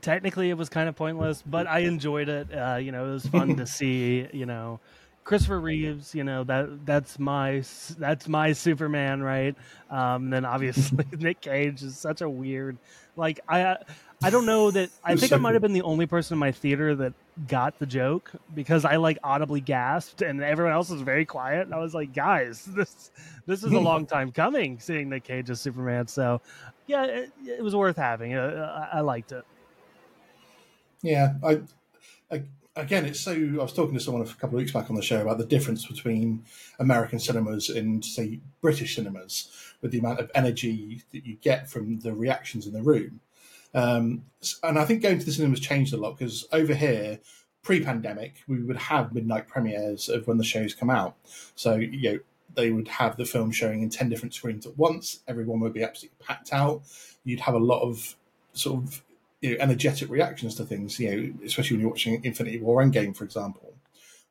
technically it was kind of pointless, but I enjoyed it. Uh, you know, it was fun to [LAUGHS] see. You know, Christopher Reeves, you know that that's my that's my Superman, right? Um, and then obviously [LAUGHS] Nick Cage is such a weird, like I I don't know that I think I might have been the only person in my theater that got the joke because I like audibly gasped and everyone else was very quiet. And I was like, guys, this this is a long [LAUGHS] time coming seeing Nick Cage as Superman. So yeah, it, it was worth having. Uh, I, I liked it. Yeah, I, I again, it's so. I was talking to someone a couple of weeks back on the show about the difference between American cinemas and, say, British cinemas, with the amount of energy that you get from the reactions in the room. Um, and I think going to the cinemas changed a lot because over here, pre-pandemic, we would have midnight premieres of when the shows come out. So you know they would have the film showing in ten different screens at once. Everyone would be absolutely packed out. You'd have a lot of sort of you know, energetic reactions to things. You know, especially when you're watching Infinity War Endgame, for example.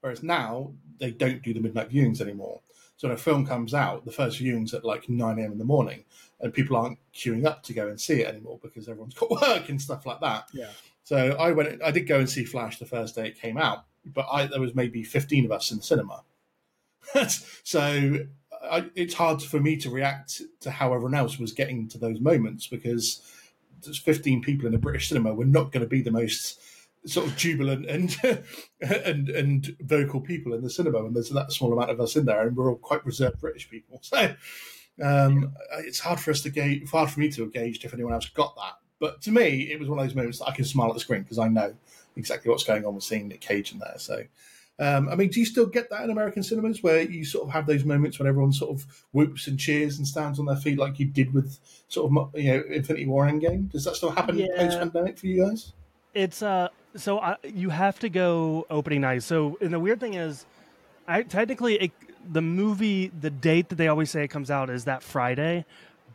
Whereas now they don't do the midnight viewings anymore. So when a film comes out, the first viewing's at like 9 a.m. in the morning, and people aren't queuing up to go and see it anymore because everyone's got [LAUGHS] work and stuff like that. Yeah. So I went. I did go and see Flash the first day it came out, but I, there was maybe 15 of us in the cinema. [LAUGHS] so I, it's hard for me to react to how everyone else was getting to those moments because there's 15 people in a British cinema. We're not going to be the most sort of jubilant and [LAUGHS] and and vocal people in the cinema, and there's that small amount of us in there, and we're all quite reserved British people. [LAUGHS] So um, it's hard for us to gauge, hard for me to gauge if anyone else got that. But to me, it was one of those moments that I can smile at the screen because I know exactly what's going on with seeing Nick Cage in there. So. Um, I mean, do you still get that in American cinemas where you sort of have those moments when everyone sort of whoops and cheers and stands on their feet like you did with sort of you know Infinity War Endgame? Does that still happen Yeah. post pandemic for you guys? It's uh, so I, you have to go opening night. So, and the weird thing is, I technically it, the movie, the date that they always say it comes out is that Friday,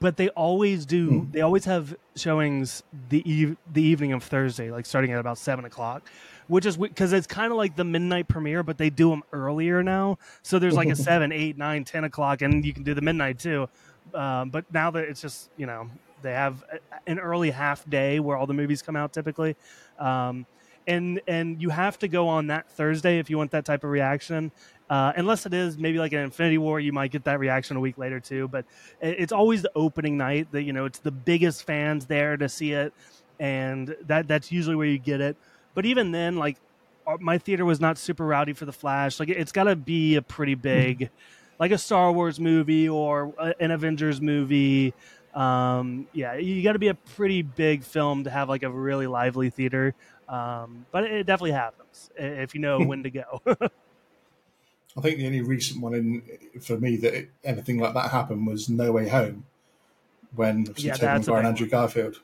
but they always do. They always have showings the eve, the evening of Thursday, like starting at about seven o'clock, which is because it's kind of like the midnight premiere, but they do them earlier now. So there's like a [LAUGHS] seven, eight, nine, ten o'clock, and you can do the midnight too. Um, but now that it's just you know they have a- an early half day where all the movies come out typically. Um, and and you have to go on that Thursday if you want that type of reaction. Uh, unless it is maybe like an Infinity War, you might get that reaction a week later too. But it's always the opening night that you know it's the biggest fans there to see it, and that that's usually where you get it. But even then, like uh, my theater was not super rowdy for the Flash. Like it's got to be a pretty big, [LAUGHS] like a Star Wars movie or an Avengers movie. Um, yeah, you got to be a pretty big film to have like a really lively theater. Um, but it definitely happens if you know when to go. [LAUGHS] I think the only recent one in for me that it, anything like that happened was No Way Home, when Yeah, Tobey that's a Maguire and Andrew Garfield.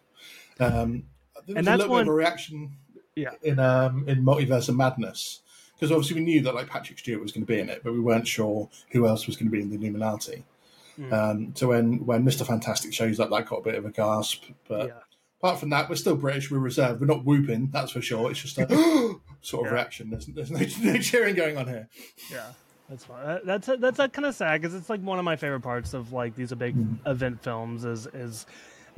Um, there was And a little one- bit of a reaction Yeah. in um, in Multiverse of Madness because obviously we knew that like Patrick Stewart was going to be in it, but we weren't sure who else was going to be in the Illuminati. Mm. Um, so when when Mister Fantastic shows up, that got a bit of a gasp. But yeah. apart from that, we're still British. We're reserved. We're not whooping, that's for sure. It's just a [GASPS] sort of Yeah. reaction. There's, there's no, [LAUGHS] no cheering going on here. Yeah, that's That's that's kind of sad because it's like one of my favorite parts of like these big event films is is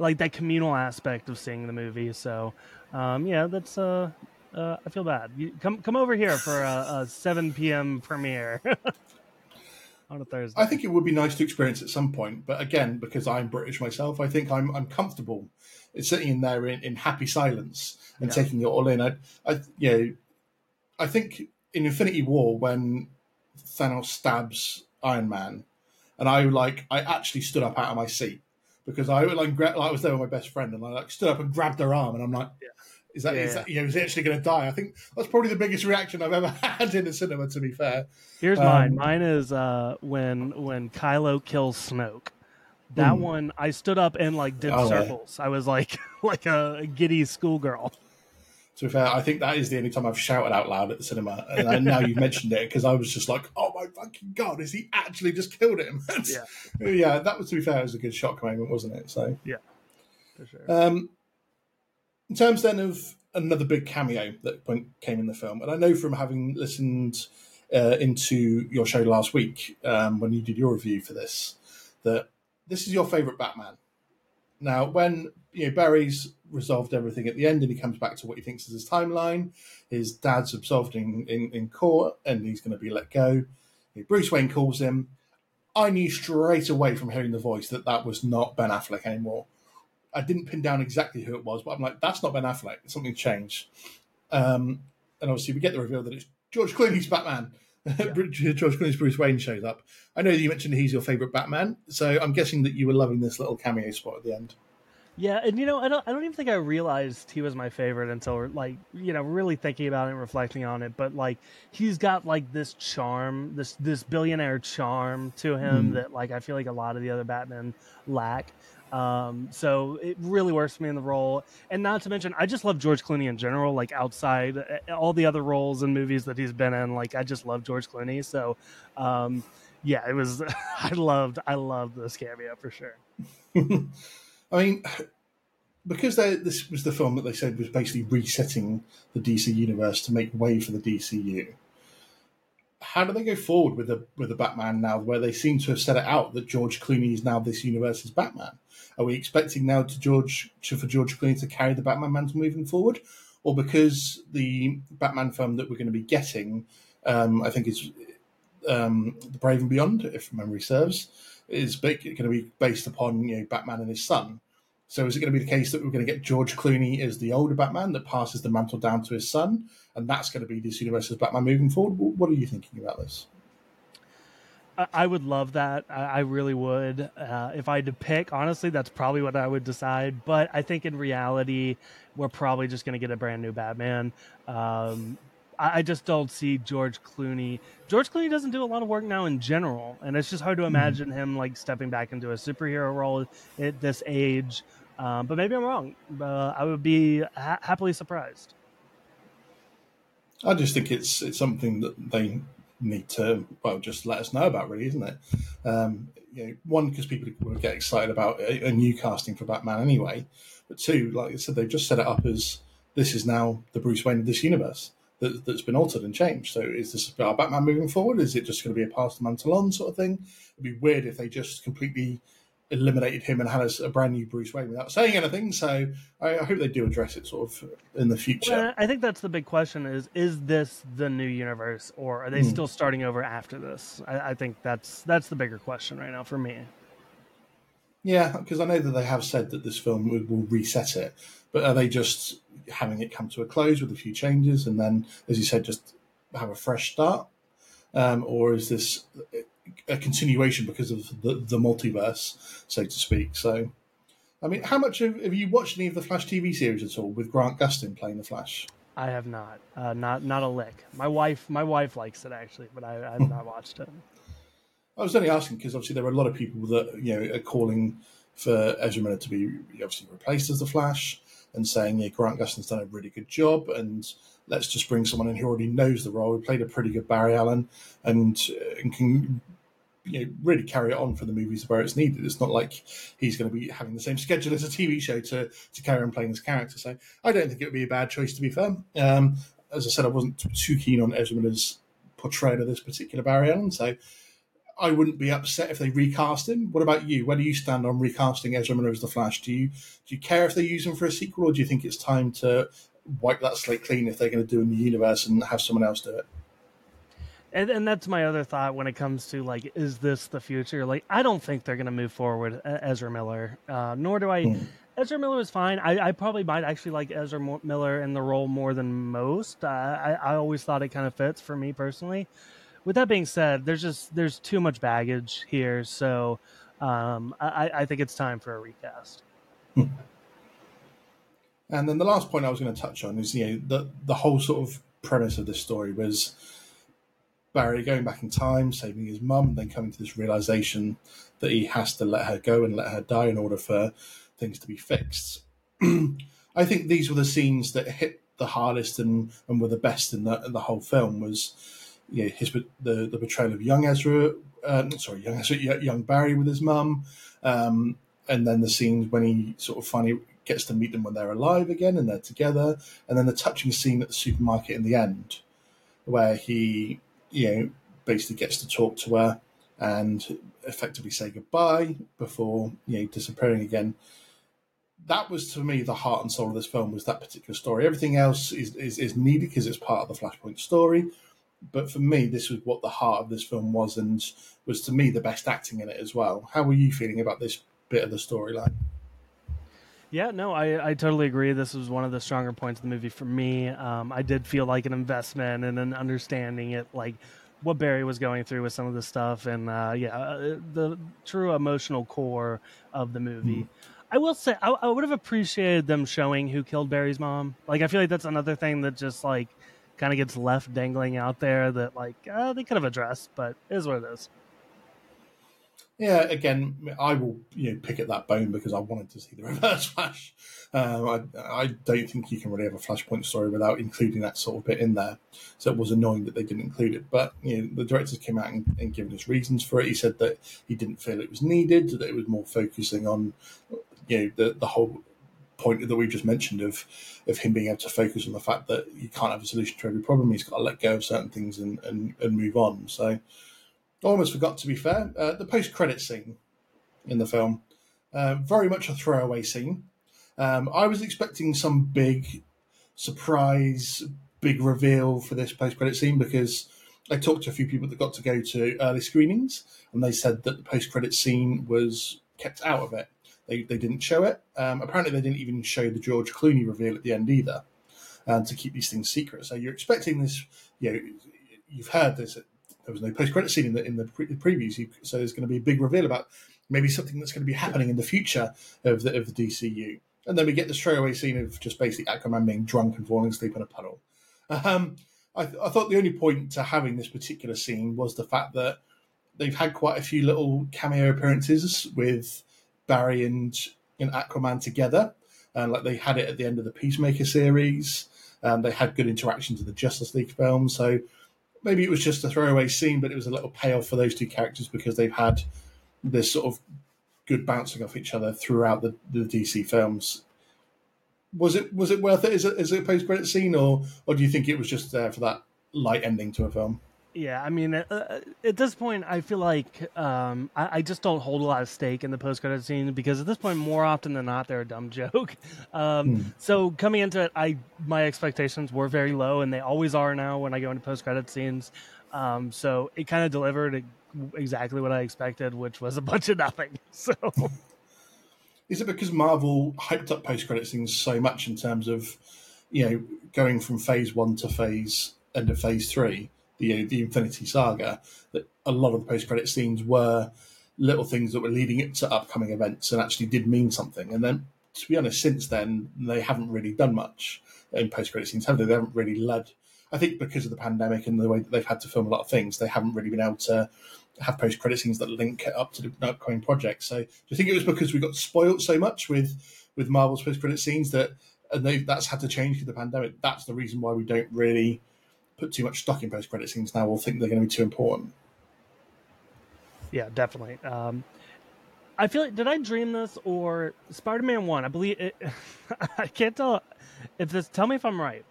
like that communal aspect of seeing the movie. So, um, yeah, that's uh, uh, I feel bad. You, come come over here for a, a seven p.m. premiere [LAUGHS] on a Thursday. I think it would be nice to experience at some point, but again, because I'm British myself, I think I'm I'm comfortable sitting in there in, in happy silence and Yeah. taking it all in. I, I, you know, I think in Infinity War when Thanos stabs Iron Man, and I like I actually stood up out of my seat because I like, gra- like I was there with my best friend, and I like stood up and grabbed her arm, and I'm like. Is that, Yeah, is that you know is he actually going to die? I think that's probably the biggest reaction I've ever [LAUGHS] had in a cinema. To be fair, Here's mine. Um, Mine is uh, when when Kylo kills Snoke. That Hmm. one, I stood up and like did Oh, yeah. circles. I was like [LAUGHS] like a giddy schoolgirl. To be fair, I think that is the only time I've shouted out loud at the cinema. And I, now you've mentioned it because I was just like, "Oh my fucking god, is he actually just killed him?" [LAUGHS] Yeah. yeah. That was to be fair, it was a good shock moment, wasn't it? So, For sure. um, in terms then of another big cameo that came in the film, and I know from having listened uh, into your show last week um, when you did your review for this that this is your favourite Batman. Now, when you know Barry's resolved everything at the end, and he comes back to what he thinks is his timeline, his dad's absolved in, in, in court, and he's going to be let go. Bruce Wayne calls him. I knew straight away from hearing the voice that that was not Ben Affleck anymore. I didn't pin down exactly who it was, but I'm like, that's not Ben Affleck. Something changed. Um, and obviously, we get the reveal that it's George Clooney's Batman. [LAUGHS] George Clooney's Bruce Wayne shows up. I know you mentioned he's your favourite Batman, so I'm guessing that you were loving this little cameo spot at the end. Yeah, and you know, I don't I don't even think I realized he was my favorite until like, you know, really thinking about it and reflecting on it, but like he's got like this charm, this this billionaire charm to him mm. that like I feel like a lot of the other Batman lack. Um, so it really works for me in the role. And not to mention, I just love George Clooney in general, like outside eh, all the other roles and movies that he's been in. Like, I just love George Clooney. So, um, yeah, it was, [LAUGHS] I loved, I loved this cameo for sure. [LAUGHS] I mean, [SIGHS] because this was the film that they said was basically resetting the DC universe to make way for the DCU. How do they go forward with the with the Batman now, where they seem to have set it out that George Clooney is now this universe's Batman? Are we expecting now to George to, for George Clooney to carry the Batman mantle moving forward, or because the Batman film that we're going to be getting, um, I think is um, the Brave and Beyond, if memory serves, is going to be based upon you know Batman and his son. So is it going to be the case that we're going to get George Clooney as the older Batman that passes the mantle down to his son, and that's going to be this universe's Batman moving forward? What are you thinking about this? I would love that. I really would. Uh, if I had to pick, honestly, that's probably what I would decide. But I think in reality, we're probably just going to get a brand new Batman. Um, I, just don't see George Clooney. George Clooney doesn't do a lot of work now in general, and it's just hard to hmm. imagine mm. him like stepping back into a superhero role at this age. Um, but maybe I'm wrong. Uh, I would be ha- happily surprised. I just think it's it's something that they need to well just let us know about, really, isn't it? Um, you know, one because people will get excited about a, a, new casting for Batman anyway, but two, like I said, they've just set it up as this is now the Bruce Wayne of this universe that, has been altered and changed. So is this about Batman moving forward? Is it just going to be a pass the mantle on sort of thing? It'd be weird if they just completely eliminated him and had a, a brand new Bruce Wayne without saying anything. So I, I, hope they do address it sort of in the future. Well, I think that's the big question: is is this the new universe, or are they mm. still starting over after this? I, I think that's that's the bigger question right now for me. Yeah, because I know that they have said that this film will reset it, but are they just having it come to a close with a few changes and then, as you said, just have a fresh start? Um, or is this a continuation because of the, the multiverse, so to speak? So, I mean, how much have, have you watched any of the Flash TV series at all with Grant Gustin playing the Flash? I have not, uh, not not a lick. My wife, my wife likes it actually, but I, I have not watched it. I was only asking because obviously there are a lot of people that you know are calling for Ezra Miller to be obviously replaced as the Flash and saying, yeah, Grant Gustin's done a really good job and let's just bring someone in who already knows the role. He played a pretty good Barry Allen and, uh, and can you know, really carry it on for the movies where it's needed. It's not like he's going to be having the same schedule as a TV show to, to carry on playing this character. So I don't think it would be a bad choice, to be fair. Um, as I said, I wasn't too keen on Ezra Miller's portrayal of this particular Barry Allen. So I wouldn't be upset if they recast him. What about you? Where do you stand on recasting Ezra Miller as the Flash? Do you do you care if they use him for a sequel, or do you think it's time to wipe that slate clean if they're going to do a new universe and have someone else do it? And, and that's my other thought when it comes to like, is this the future? Like, I don't think they're going to move forward Ezra Miller. Uh, nor do I. Hmm. Ezra Miller was fine. I, I, probably might actually like Ezra Miller in the role more than most. Uh, I, I always thought it kind of fits for me personally with that being said, there's just there's too much baggage here, so um, I, I think it's time for a recast. Hmm. And then the last point I was going to touch on is you know the the whole sort of premise of this story was Barry going back in time, saving his mum, then coming to this realization that he has to let her go and let her die in order for things to be fixed. [CLEARS THROAT] I think these were the scenes that hit the hardest and, and were the best in the, in the whole film was you know, his the the betrayal of young Ezra, uh, sorry, young Ezra, young Barry with his mum, um, and then the scenes when he sort of finally gets to meet them when they're alive again and they're together, and then the touching scene at the supermarket in the end, where he you know basically gets to talk to her and effectively say goodbye before you know disappearing again. That was to me the heart and soul of this film was that particular story. Everything else is, is, is needed because it's part of the Flashpoint story but for me, this was what the heart of this film was, and was to me the best acting in it as well. How were you feeling about this bit of the storyline? Yeah, no, I, I totally agree. This was one of the stronger points of the movie for me. Um, I did feel like an investment and an understanding it, like what Barry was going through with some of the stuff, and uh, yeah, uh, the true emotional core of the movie. Mm. I will say I, I would have appreciated them showing who killed Barry's mom. Like I feel like that's another thing that just like kind of gets left dangling out there that like uh, they could have addressed, but is what it is. Yeah, again, I will you know pick at that bone because I wanted to see the [LAUGHS] Reverse Flash. Um, I, I don't think you can really have a Flashpoint story without including that sort of bit in there. So it was annoying that they didn't include it. But you know, the directors came out and, and given his reasons for it. He said that he didn't feel it was needed, that it was more focusing on you know the the whole point that we just mentioned of of him being able to focus on the fact that you can't have a solution to every problem. He's got to let go of certain things and, and, and move on. So I almost forgot, to be fair, uh, the post credit scene in the film. Uh, very much a throwaway scene. Um, I was expecting some big surprise, big reveal for this post credit scene because I talked to a few people that got to go to early screenings and they said that the post credit scene was kept out of it. They, they didn't show it. Um, apparently, they didn't even show the George Clooney reveal at the end either, um, to keep these things secret. So you're expecting this. You know, you've heard this there was no post credit scene in the in the, pre- the previews, so there's going to be a big reveal about maybe something that's going to be happening in the future of the of the DCU. And then we get the throwaway scene of just basically Aquaman being drunk and falling asleep in a puddle. Um, I, th- I thought the only point to having this particular scene was the fact that they've had quite a few little cameo appearances with Barry and, and Aquaman together. And like they had it at the end of the Peacemaker series. Um, they had good interactions in the Justice League film. So maybe it was just a throwaway scene, but it was a little payoff for those two characters because they've had this sort of good bouncing off each other throughout the, the DC films. Was it was it worth it? Is it is it a post credit scene, or or do you think it was just there for that light ending to a film? Yeah, I mean, uh, at this point, I feel like um, I, I, just don't hold a lot of stake in the post credit scene because at this point, more often than not, they're a dumb [LAUGHS] joke. Um, hmm. So coming into it, I my expectations were very low, and they always are now when I go into post credit scenes. Um, so it kind of delivered exactly what I expected, which was a [LAUGHS] bunch of nothing. So. [LAUGHS] Is it because Marvel hyped up post credit scenes so much in terms of, you know, going from phase one to phase end of phase three? The uh, the Infinity Saga, that a lot of the post credit scenes were little things that were leading it to upcoming events and actually did mean something. And then, to be honest, since then they haven't really done much in post credit scenes, have they? They haven't really led. I think because of the pandemic and the way that they've had to film a lot of things, they haven't really been able to have post credit scenes that link up to the upcoming projects. So, do you think it was because we got spoilt so much with with Marvel's post credit scenes that and that's had to change through the pandemic? That's the reason why we don't really put too much stock in post credit scenes now will think they're going to be too important. Yeah, definitely. Um, I feel like did I dream this or Spider Man One? I believe it, [LAUGHS] I can't tell if this. Tell me if I'm right.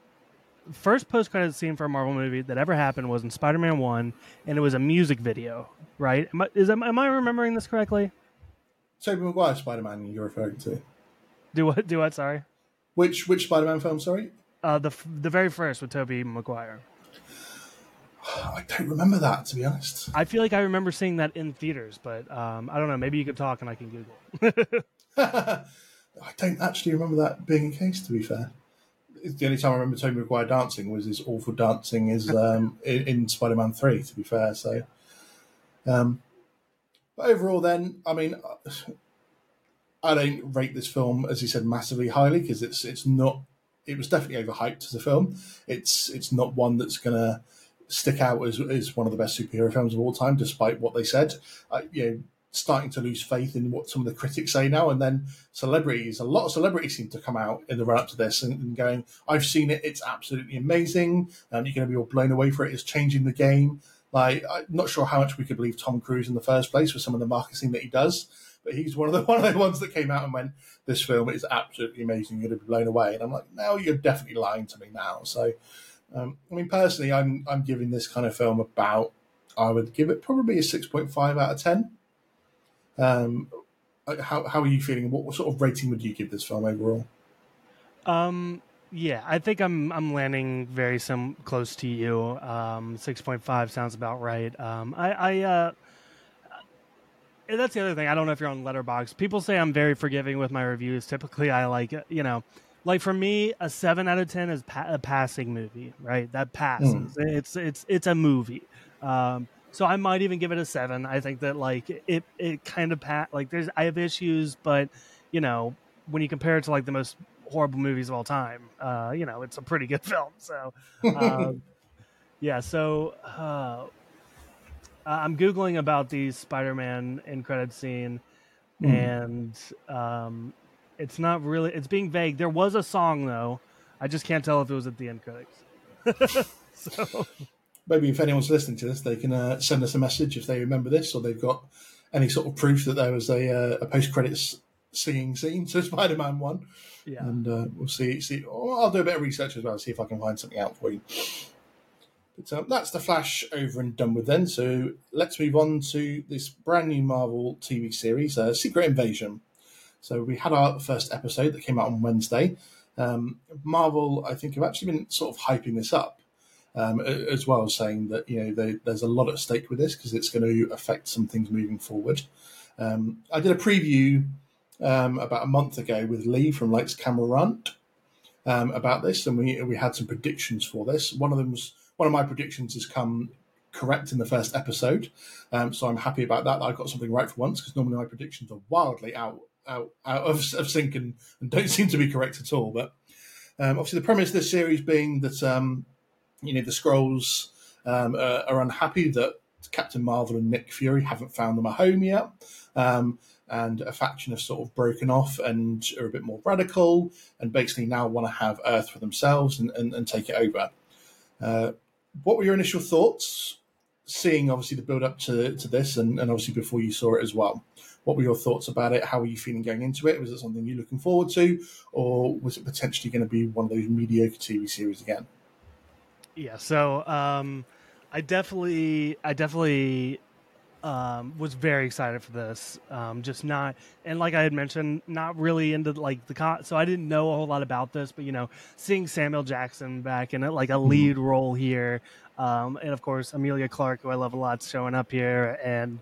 First post credit scene for a Marvel movie that ever happened was in Spider Man One, and it was a music video. Right? Am I, is am I remembering this correctly? Tobey Maguire Spider Man you're referring to. Do what? Do what? Sorry. Which which Spider Man film? Sorry. Uh, the the very first with Tobey Maguire. I don't remember that to be honest. I feel like I remember seeing that in theaters, but um, I don't know. Maybe you could talk and I can Google. [LAUGHS] I don't actually remember that being a case. To be fair, the only time I remember Tobey Maguire dancing was his awful dancing is um, in, in Spider Man Three. To be fair, so. Um, but overall, then I mean, I don't rate this film as you said massively highly because it's it's not. It was definitely overhyped as a film. It's it's not one that's gonna stick out as, as one of the best superhero films of all time, despite what they said. Uh, you know, starting to lose faith in what some of the critics say now, and then celebrities, a lot of celebrities seem to come out in the run up to this and, and going, "I've seen it; it's absolutely amazing," and you're going to be all blown away for it. It's changing the game. Like, I'm not sure how much we could believe Tom Cruise in the first place with some of the marketing that he does, but he's one of the [LAUGHS] one of the ones that came out and went, "This film is absolutely amazing. You're going to be blown away." And I'm like, "Now you're definitely lying to me now." So um, I mean, personally, I'm I'm giving this kind of film about I would give it probably a six point five out of ten. Um, uh, how how are you feeling? What, what sort of rating would you give this film overall? Um, yeah, I think I'm I'm landing very sim close to you. Um, six point five sounds about right. Um, I I uh, that's the other thing. I don't know if you're on Letterboxd. People say I'm very forgiving with my reviews. Typically, I like you know like for me, a seven out of ten is pa- a passing movie, right? That passes. Mm. It's it's it's a movie. Um, so I might even give it a seven. I think that like it it kind of pat like there's I have issues, but you know, when you compare it to like the most horrible movies of all time, uh, you know, it's a pretty good [LAUGHS] film. So, um, [LAUGHS] yeah. So uh, I'm googling about the Spider-Man in credit scene, mm. and um, it's not really. It's being vague. There was a song though. I just can't tell if it was at the end credits. [LAUGHS] so maybe if anyone's listening to this, they can uh, send us a message if they remember this or they've got any sort of proof that there was a, uh, a post credits singing scene to [LAUGHS] Spider Man One. Yeah. And uh, we'll see. See, oh, I'll do a bit of research as well, see if I can find something out for you. But um, that's the Flash over and done with then. So let's move on to this brand new Marvel TV series, uh, Secret Invasion. So we had our first episode that came out on Wednesday. Um, Marvel, I think, have actually been sort of hyping this up um, as well saying that you know they, there's a lot at stake with this because it's going to affect some things moving forward. Um, I did a preview um, about a month ago with Lee from Lights Camera Rant um, about this, and we we had some predictions for this. One of them's one of my predictions has come correct in the first episode, um, so I'm happy about that I got something right for once because normally my predictions are wildly out out out of, of sync and, and don't seem to be correct at all. But um, obviously, the premise of this series being that um, you know the Skrulls um, uh, are unhappy that Captain Marvel and Nick Fury haven't found them a home yet. Um, and a faction have sort of broken off and are a bit more radical and basically now want to have Earth for themselves and, and, and take it over. Uh, what were your initial thoughts seeing obviously the build up to, to this and, and obviously before you saw it as well? What were your thoughts about it? How were you feeling going into it? Was it something you're looking forward to, or was it potentially going to be one of those mediocre TV series again? Yeah, so um, I definitely, I definitely um, was very excited for this. Um, just not, and like I had mentioned, not really into like the con. So I didn't know a whole lot about this, but you know, seeing Samuel Jackson back in it, like a mm-hmm. lead role here, um, and of course Emilia Clarke, who I love a lot, showing up here, and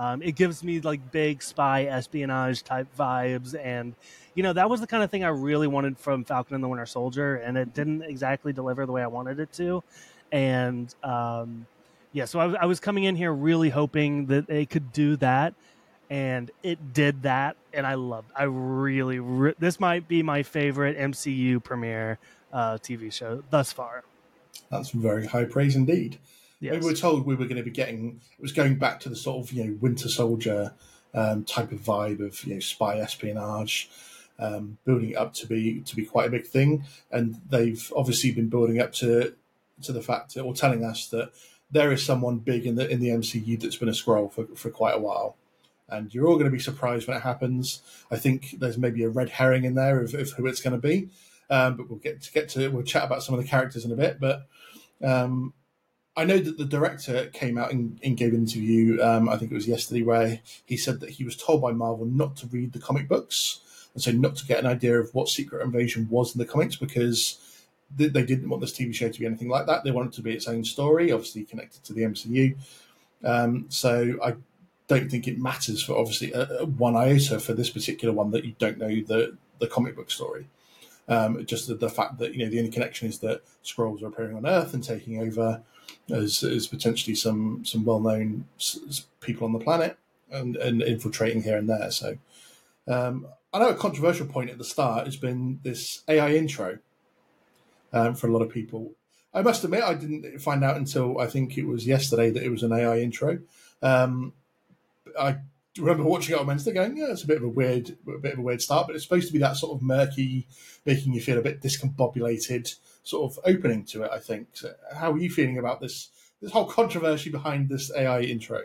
um, it gives me like big spy espionage type vibes, and you know that was the kind of thing I really wanted from Falcon and the Winter Soldier, and it didn't exactly deliver the way I wanted it to, and um, yeah, so I, I was coming in here really hoping that they could do that, and it did that, and I loved. I really, re- this might be my favorite MCU premiere uh, TV show thus far. That's very high praise indeed. Yes. We were told we were going to be getting it was going back to the sort of you know Winter Soldier um, type of vibe of you know spy espionage, um, building it up to be to be quite a big thing, and they've obviously been building up to to the fact or telling us that there is someone big in the in the MCU that's been a Skrull for for quite a while. And you're all going to be surprised when it happens. I think there's maybe a red herring in there of, of who it's going to be, um, but we'll get to get to we'll chat about some of the characters in a bit. But um, I know that the director came out and, and gave an interview. Um, I think it was yesterday, where he said that he was told by Marvel not to read the comic books, and so not to get an idea of what Secret Invasion was in the comics because they, they didn't want this TV show to be anything like that. They wanted it to be its own story, obviously connected to the MCU. Um, so I don't think it matters for obviously uh, one iota for this particular one that you don't know the the comic book story. Um, just the, the, fact that you know the only connection is that Skrulls are appearing on Earth and taking over as, as potentially some some well known s- people on the planet and, and infiltrating here and there. So um, I know a controversial point at the start has been this AI intro um, for a lot of people. I must admit, I didn't find out until I think it was yesterday that it was an AI intro. Um, I remember watching it on Wednesday, going, "Yeah, it's a bit of a weird, a bit of a weird start," but it's supposed to be that sort of murky, making you feel a bit discombobulated sort of opening to it. I think. So how are you feeling about this? This whole controversy behind this AI intro.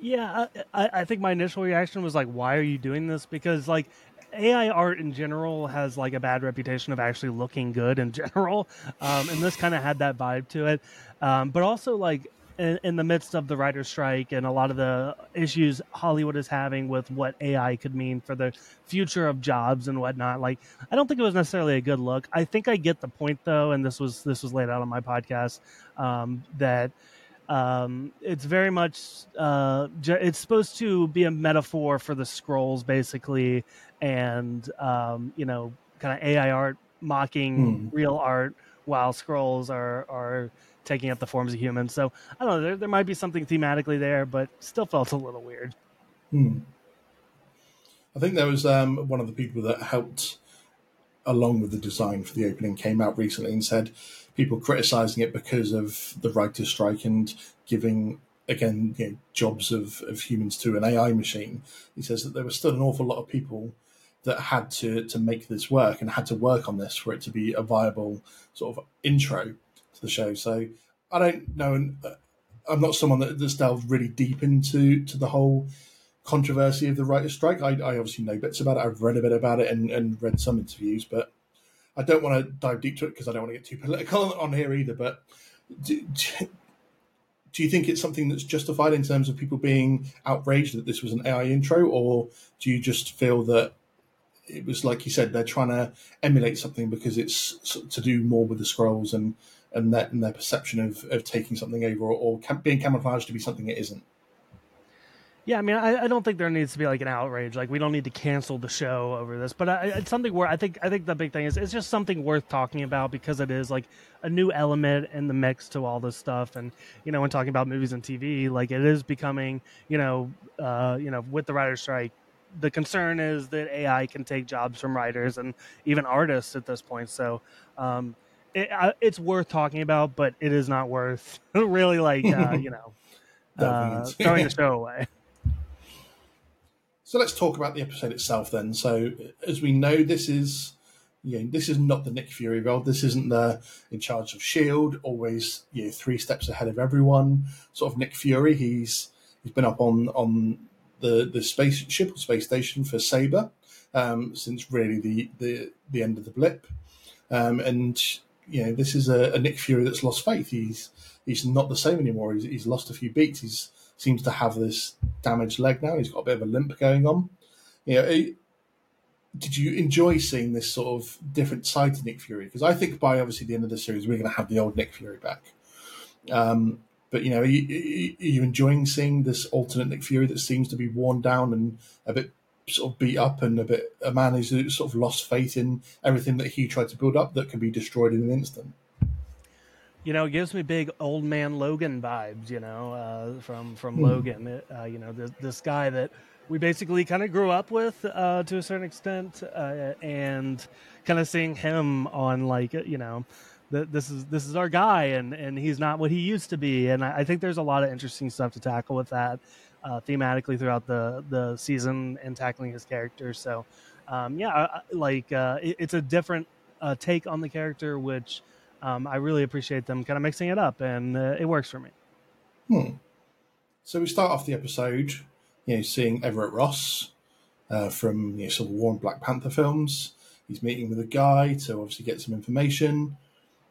Yeah, I, I think my initial reaction was like, "Why are you doing this?" Because like AI art in general has like a bad reputation of actually looking good in [LAUGHS] general, um, and this kind of had that vibe to it. Um, but also like in, in, the midst of the writer's strike and a lot of the issues Hollywood is having with what AI could mean for the future of jobs and whatnot, like I don't think it was necessarily a good look. I think I get the point though, and this was this was laid out on my podcast um, that. Um, it's very much uh, it's supposed to be a metaphor for the Skrulls, basically and um, you know, kind of AI art mocking hmm. real art while Skrulls are are taking up the forms of humans. So I don't know. There, there might be something thematically there, but still felt a little weird. Hmm. I think there was um, one of the people that helped along with the design for the opening came out recently and said people criticizing it because of the writer's strike and giving again you know, jobs of, of humans to an AI machine. He says that there was still an awful lot of people that had to to make this work and had to work on this for it to be a viable sort of intro the show. So I don't know, and uh, I'm not someone that, that's delved really deep into to the whole controversy of the writer's strike. I, I obviously know bits about it. I've read a bit about it and, and read some interviews, but I don't want to dive deep to it because I don't want to get too political on here either. But do, do you think it's something that's justified in terms of people being outraged that this was an AI intro, or do you just feel that it was like you said they're trying to emulate something because it's to do more with the Skrulls and and that and their perception of, of taking something over or, or being camouflaged to be something it isn't? Yeah, I mean, I, I, don't think there needs to be like an outrage. Like, we don't need to cancel the show over this. But I, it's something where I think I think the big thing is it's just something worth talking about because it is like a new element in the mix to all this stuff. And you know, when talking about movies and TV, like it is becoming, you know, uh, you know, with the writer's strike, the concern is that AI can take jobs from writers and even artists at this point. So. Um, it, uh, it's worth talking about, but it is not worth [LAUGHS] really like uh, [LAUGHS] you know uh, [LAUGHS] throwing the show away. So let's talk about the episode itself then. So as we know, this is you know, this is not the Nick Fury role. This isn't the in charge of Shield, always you know three steps ahead of everyone. Sort of Nick Fury. He's he's been up on on the the spaceship or space station for Saber um, since really the, the the end of the blip, um, and you know this is a, a, Nick Fury that's lost faith. He's he's not the same anymore. He's, he's lost a few beats. He seems to have this damaged leg now. He's got a bit of a limp going on. You know, it, did you enjoy seeing this sort of different side to Nick Fury? Because I think by obviously the end of the series, we're going to have the old Nick Fury back. Um, but you know, are you, are you, enjoying seeing this alternate Nick Fury that seems to be worn down and a bit sort of beat up and a bit a man who's sort of lost faith in everything that he tried to build up that can be destroyed in an instant? you know, it gives me big old man Logan vibes, you know, uh, from from hmm. Logan. Uh, you know, this, this, guy that we basically kind of grew up with uh, to a certain extent, uh, and kind of seeing him on like you know, this is this is our guy, and and he's not what he used to be. And I, I think there's a lot of interesting stuff to tackle with that uh, thematically throughout the the season and tackling his character. So, um, yeah, like uh, it, it's a different take on the character, which um, I really appreciate them kind of mixing it up, and uh, it works for me. Hmm. So we start off the episode, you know, seeing Everett Ross uh, from you know, Civil War and Black Panther films. He's meeting with a guy to obviously get some information,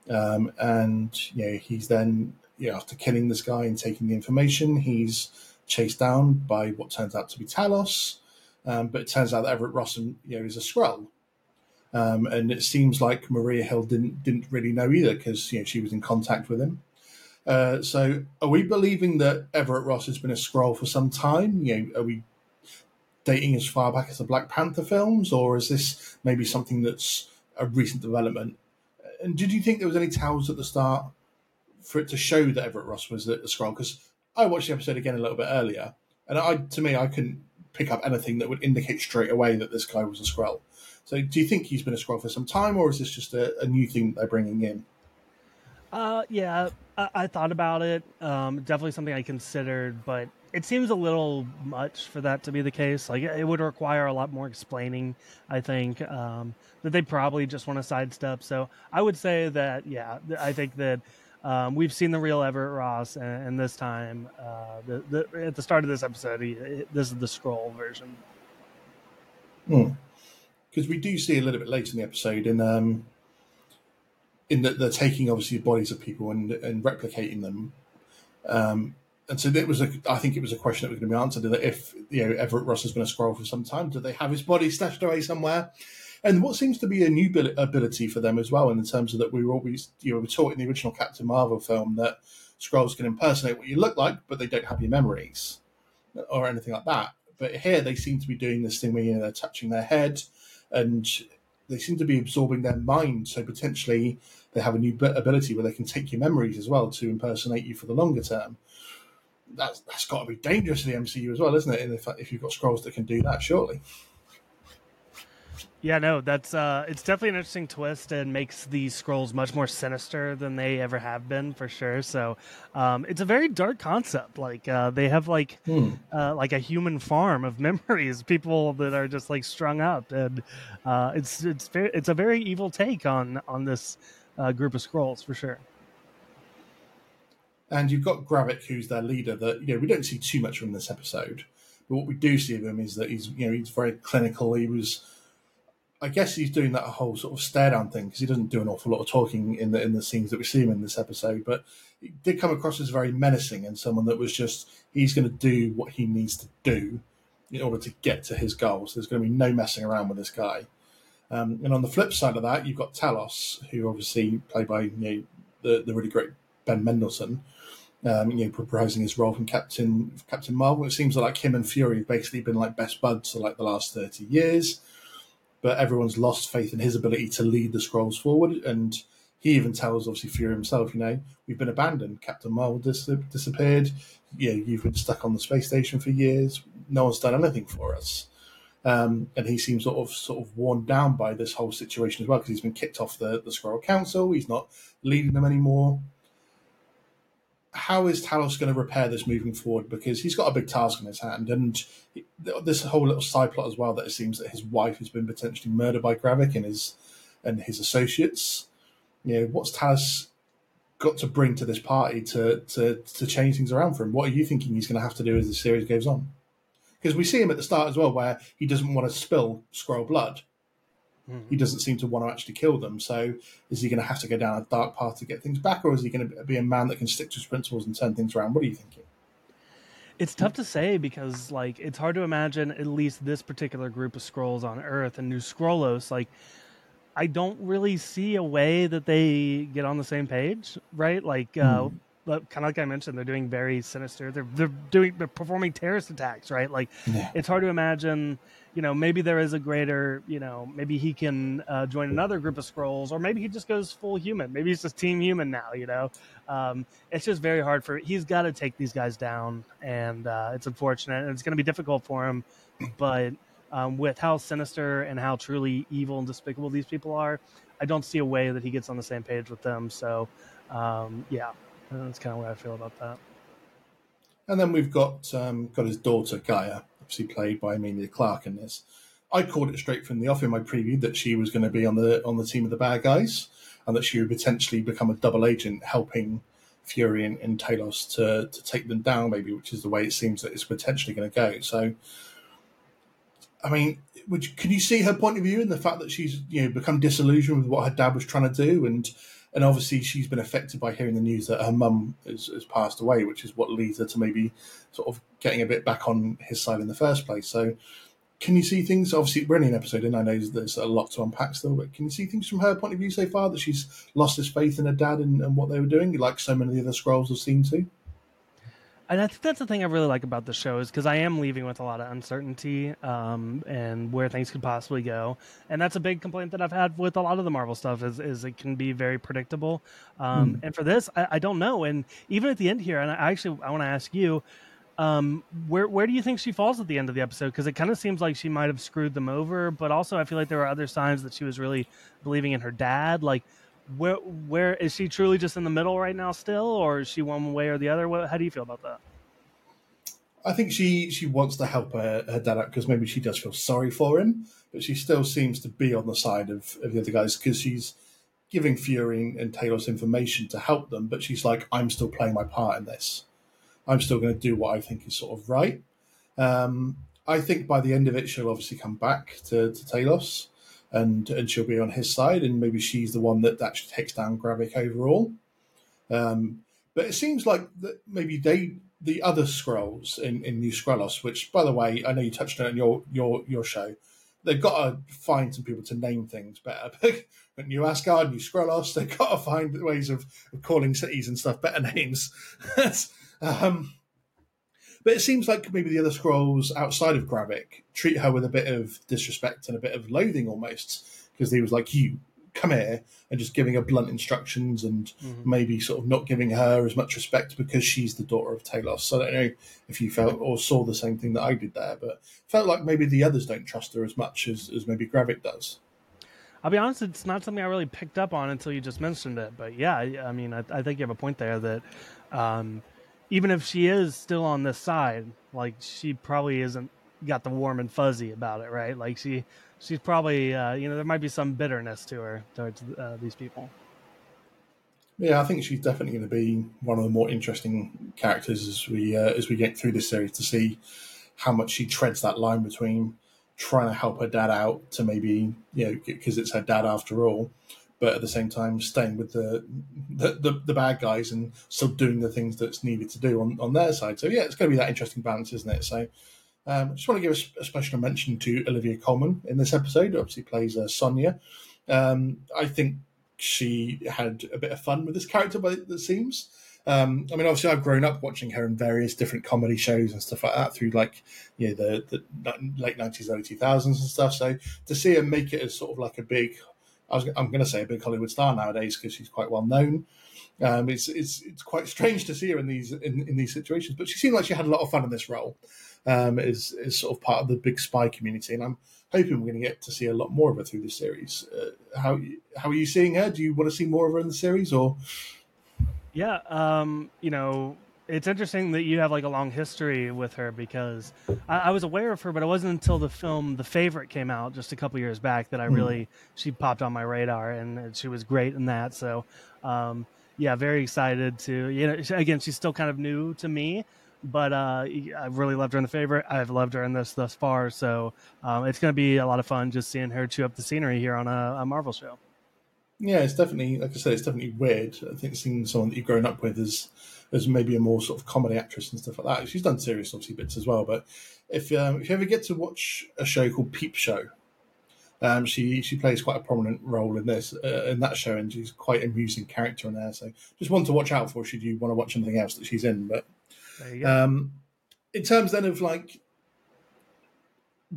um, and you know, he's then know, after killing this guy and taking the information, he's chased down by what turns out to be Talos. Um, but it turns out that Everett Ross, you know, is a Skrull. Um, and it seems like Maria Hill didn't didn't really know either because you know she was in contact with him. Uh, so, are we believing that Everett Ross has been a Skrull for some time? You know, are we dating as far back as the Black Panther films, or is this maybe something that's a recent development? And did you think there was any tells at the start for it to show that Everett Ross was a Skrull? Because I watched the episode again a little bit earlier, and I, to me, I couldn't pick up anything that would indicate straight away that this guy was a Skrull. So, do you think he's been a Skrull for some time, or is this just a, a new thing they're bringing in? Uh, yeah, I, I thought about it. Um, definitely something I considered, but it seems a little much for that to be the case. Like it would require a lot more explaining. I think um, that they probably just want to sidestep. So I would say that yeah, I think that um, we've seen the real Everett Ross, and, and this time, uh, the, the, at the start of this episode, he, this is the Skrull version. Hmm because we do see a little bit later in the episode in um, in that they're taking obviously bodies of people and and replicating them. Um, and so it was a, I think it was a question that was going to be answered that if you know Everett Ross has been a Skrull for some time, do they have his body stashed away somewhere? And what seems to be a new ability for them as well, in terms of that we were always you were taught in the original Captain Marvel film that Skrulls can impersonate what you look like, but they don't have your memories or anything like that. But here they seem to be doing this thing where you know they're touching their head, and they seem to be absorbing their mind. So potentially they have a new ability where they can take your memories as well to impersonate you for the longer term. That's that's got to be dangerous for the MCU as well, isn't it? And if if you've got Skrulls that can do that, surely. Yeah, no, that's uh, it's definitely an interesting twist and makes these Skrulls much more sinister than they ever have been for sure. So, um, it's a very dark concept. Like uh, they have like hmm. uh, like a human farm of [LAUGHS] memories, people that are just like strung up, and uh, it's it's very, it's a very evil take on on this uh, group of Skrulls for sure. And you've got Gravik, who's their leader. That you know we don't see too much from this episode, but what we do see of him is that he's you know he's very clinical. He was I guess he's doing that whole sort of stare down thing because he doesn't do an awful lot of talking in the in the scenes that we see him in this episode. But he did come across as very menacing and someone that was just he's going to do what he needs to do in order to get to his goals. There's going to be no messing around with this guy. Um, and on the flip side of that, you've got Talos, who obviously played by you know, the the really great Ben Mendelsohn. Um, you know, reprising his role from Captain Captain Marvel. It seems like him and Fury have basically been like best buds for like the last thirty years but everyone's lost faith in his ability to lead the Skrulls forward. And he even tells, obviously, Fury himself, you know, we've been abandoned. Captain Marvel dis- disappeared. You know, you've been stuck on the space station for years. No one's done anything for us. Um, and he seems sort of sort of worn down by this whole situation as well because he's been kicked off the the Skrull Council. He's not leading them anymore how is Talos going to repair this moving forward? Because he's got a big task in his hand, and this whole little side plot as well that it seems that his wife has been potentially murdered by Gravik and his and his associates. You know, what's Talos got to bring to this party to to to change things around for him? What are you thinking he's going to have to do as the series goes on? Because we see him at the start as well, where he doesn't want to spill Skrull blood, Mm-hmm. He doesn't seem to want to actually kill them. So is he going to have to go down a dark path to get things back, or is he going to be a man that can stick to his principles and turn things around? What are you thinking? It's tough to say because like it's hard to imagine at least this particular group of Skrulls on Earth and New Skrullos. like I don't really see a way that they get on the same page, right? Like uh, mm kind of like I mentioned, they're doing very sinister. They're they're doing they're performing terrorist attacks, right? Like yeah. it's hard to imagine you know, maybe there is a greater, you know, maybe he can uh, join another group of Skrulls, or maybe he just goes full human. Maybe he's just team human now. You know, um, it's just very hard for. He's got to take these guys down, and uh, it's unfortunate, and it's going to be difficult for him. But um, with how sinister and how truly evil and despicable these people are, I don't see a way that he gets on the same page with them. So, um, yeah, that's kind of what I feel about that. And then we've got um, got his daughter G'iah, obviously played by Emilia Clarke in this. I called it straight from the off in my preview that she was going to be on the on the team of the bad guys, and that she would potentially become a double agent, helping Fury and, and Talos to to take them down, maybe, which is the way it seems that it's potentially going to go. So, I mean, would you, can you see her point of view in the fact that she's you know become disillusioned with what her dad was trying to do, and and obviously she's been affected by hearing the news that her mum has, has, passed away, which is what leads her to maybe sort of getting a bit back on his side in the first place. So, can you see things? Obviously, we're only an episode in. I know there's a lot to unpack still, but can you see things from her point of view so far that she's lost his faith in her dad and, and what they were doing, like so many of the other Skrulls have seen too? And I think that's the thing I really like about the show is because I am leaving with a lot of uncertainty um, and where things could possibly go, and that's a big complaint that I've had with a lot of the Marvel stuff is is it can be very predictable, um, mm. and for this I, I, don't know, and even at the end here, and I actually I want to ask you. Um, where where do you think she falls at the end of the episode? Because it kind of seems like she might have screwed them over, but also I feel like there were other signs that she was really believing in her dad. Like, where where is she truly just in the middle right now still, or is she one way or the other? What, how do you feel about that? I think she she wants to help her, her dad out because maybe she does feel sorry for him, but she still seems to be on the side of, of the other guys because she's giving Fury and Talos information to help them, but she's like, I'm still playing my part in this. I'm still going to do what I think is sort of right. Um, I think by the end of it, she'll obviously come back to, to Talos and and she'll be on his side, and maybe she's the one that actually takes down Gravik overall. Um, but it seems like that maybe they the other Skrulls in, in New Skrullos, which by the way, I know you touched on in your your your show. They've got to find some people to name things better. [LAUGHS] but New Asgard, New Skrullos, they've got to find ways of, of calling cities and stuff better [LAUGHS] names. [LAUGHS] um, but it seems like maybe the other Skrulls outside of Gravik treat her with a bit of disrespect and a bit of loathing almost, because he was like, "You come here and just giving her blunt instructions and Mm-hmm. maybe sort of not giving her as much respect because she's the daughter of Talos. So I don't know if you felt or saw the same thing that I did there, but felt like maybe the others don't trust her as much as, as maybe Gravik does. I'll be honest, it's not something I really picked up on until you just mentioned it. But yeah, I, I mean, I, I think you have a point there that um, even if she is still on this side, like she probably isn't got the warm and fuzzy about it, right? Like she, she's probably, uh, you know, there might be some bitterness to her towards uh, these people. Yeah, I think she's definitely going to be one of the more interesting characters as we uh, as we get through this series to see how much she treads that line between trying to help her dad out to maybe you know because it's her dad after all, but at the same time staying with the the, the the bad guys and still doing the things that's needed to do on on their side. So yeah, it's going to be that interesting balance, isn't it? So. Um, I just want to give a, a special mention to Olivia Colman in this episode. Obviously, plays uh, Sonia. Um, I think she had a bit of fun with this character, but it seems. Um, I mean, obviously, I've grown up watching her in various different comedy shows and stuff like that through, like, you know, the, the late nineties, early two thousands and stuff. So to see her make it as sort of like a big, I was, I'm going to say a big Hollywood star nowadays because she's quite well known. Um, it's it's it's quite strange to see her in these in, in these situations, but she seemed like she had a lot of fun in this role. Um, is is sort of part of the big spy community, and I'm hoping we're going to get to see a lot more of her through the series. Uh, how how are you seeing her? Do you want to see more of her in the series, or? Yeah, um, you know, it's interesting that you have like a long history with her because I, I, was aware of her, but it wasn't until the film The Favorite came out just a couple years back that I really she popped on my radar, and she was great in that. So, um, yeah, very excited to you know. Again, she's still kind of new to me, but uh, I've really loved her in The Favorite. I've loved her in this thus far, so um, it's going to be a lot of fun just seeing her chew up the scenery here on a, a Marvel show. Yeah, it's definitely like I said, it's definitely weird. I think seeing someone that you've grown up with as as maybe a more sort of comedy actress and stuff like that. She's done serious obviously bits as well, but if um, if you ever get to watch a show called Peep Show, um, she she plays quite a prominent role in this uh, in that show, and she's quite an amusing character in there. So just one to watch out for should you want to watch anything else that she's in. But um, in terms then of like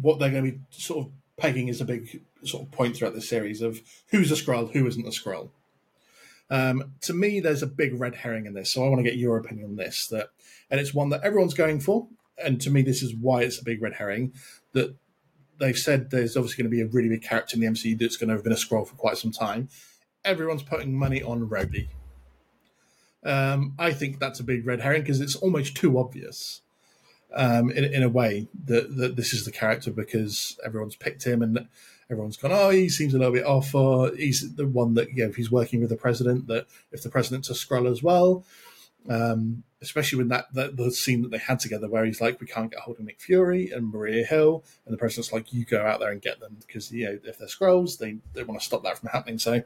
what they're going to be sort of pegging is a big sort of point throughout the series of who's a Skrull, who isn't a Skrull. Um, to me, there's a big red herring in this, so I want to get your opinion on this. That, and it's one that everyone's going for, and to me, this is why it's a big red herring. That they've said there's obviously going to be a really big character in the MCU that's going to have been a Skrull for quite some time. Everyone's putting money on Rhodey. Um, I think that's a big red herring because it's almost too obvious. Um, in, in a way that, that this is the character because everyone's picked him and everyone's gone, oh, he seems a little bit off, or he's the one that, you know, if he's working with the president, that if the president's a Skrull as well, um, especially with that, that the scene that they had together where he's like, we can't get hold of Nick Fury and Maria Hill, and the president's like, you go out there and get them because, you know, if they're Skrulls, they, they want to stop that from happening. So,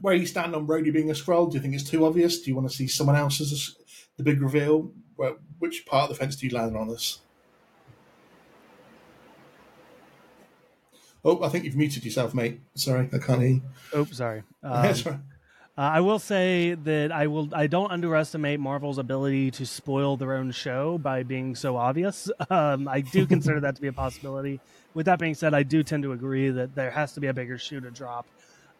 where you stand on Rhodey being a Skrull, do you think it's too obvious? Do you want to see someone else as a, the big reveal? Where, which part of the fence do you land on this? Oh, I think you've muted yourself, mate. Sorry, I can't hear you. Oh, sorry. [LAUGHS] Um, That's right. Uh, I will say that I will. I don't underestimate Marvel's ability to spoil their own show by being so obvious. [LAUGHS] Um, I do consider that to be a possibility. With that being said, I do tend to agree that there has to be a bigger shoe to drop.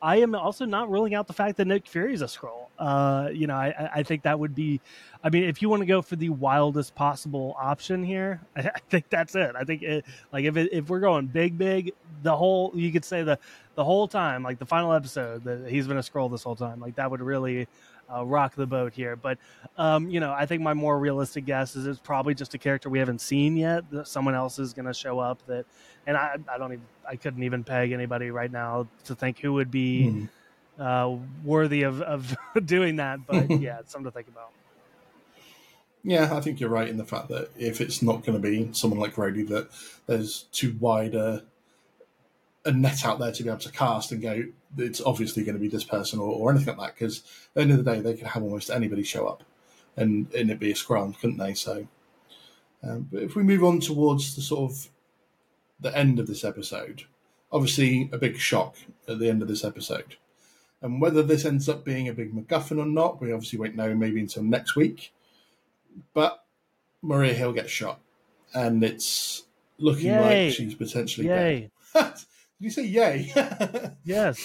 I am also not ruling out the fact that Nick Fury is a Skrull. Uh, you know, I, I think that would be. I mean, if you want to go for the wildest possible option here, I, [LAUGHS] I think that's it. I think it, like if it, if we're going big, big, the whole you could say the the whole time, like the final episode, that he's been a Skrull this whole time. Like that would really uh, rock the boat here. But um, you know, I think my more realistic guess is it's probably just a character we haven't seen yet. That someone else is going to show up. That, and I, I don't even, I couldn't even peg anybody right now to think who would be Hmm. uh, worthy of of [LAUGHS] doing that. But [LAUGHS] yeah, it's something to think about. Yeah, I think you're right in the fact that if it's not going to be someone like Rhodey, that there's too wide a, a net out there to be able to cast and go, it's obviously going to be this person or, or anything like that. Because at the end of the day, they could have almost anybody show up and, and it be a scrum, couldn't they? So, um, but if we move on towards the sort of the end of this episode, obviously a big shock at the end of this episode. And whether this ends up being a big MacGuffin or not, we obviously won't know maybe until next week but Maria Hill gets shot, and it's looking Yay. like she's potentially Yay! dead. [LAUGHS] Did you say yay? [LAUGHS] Yes.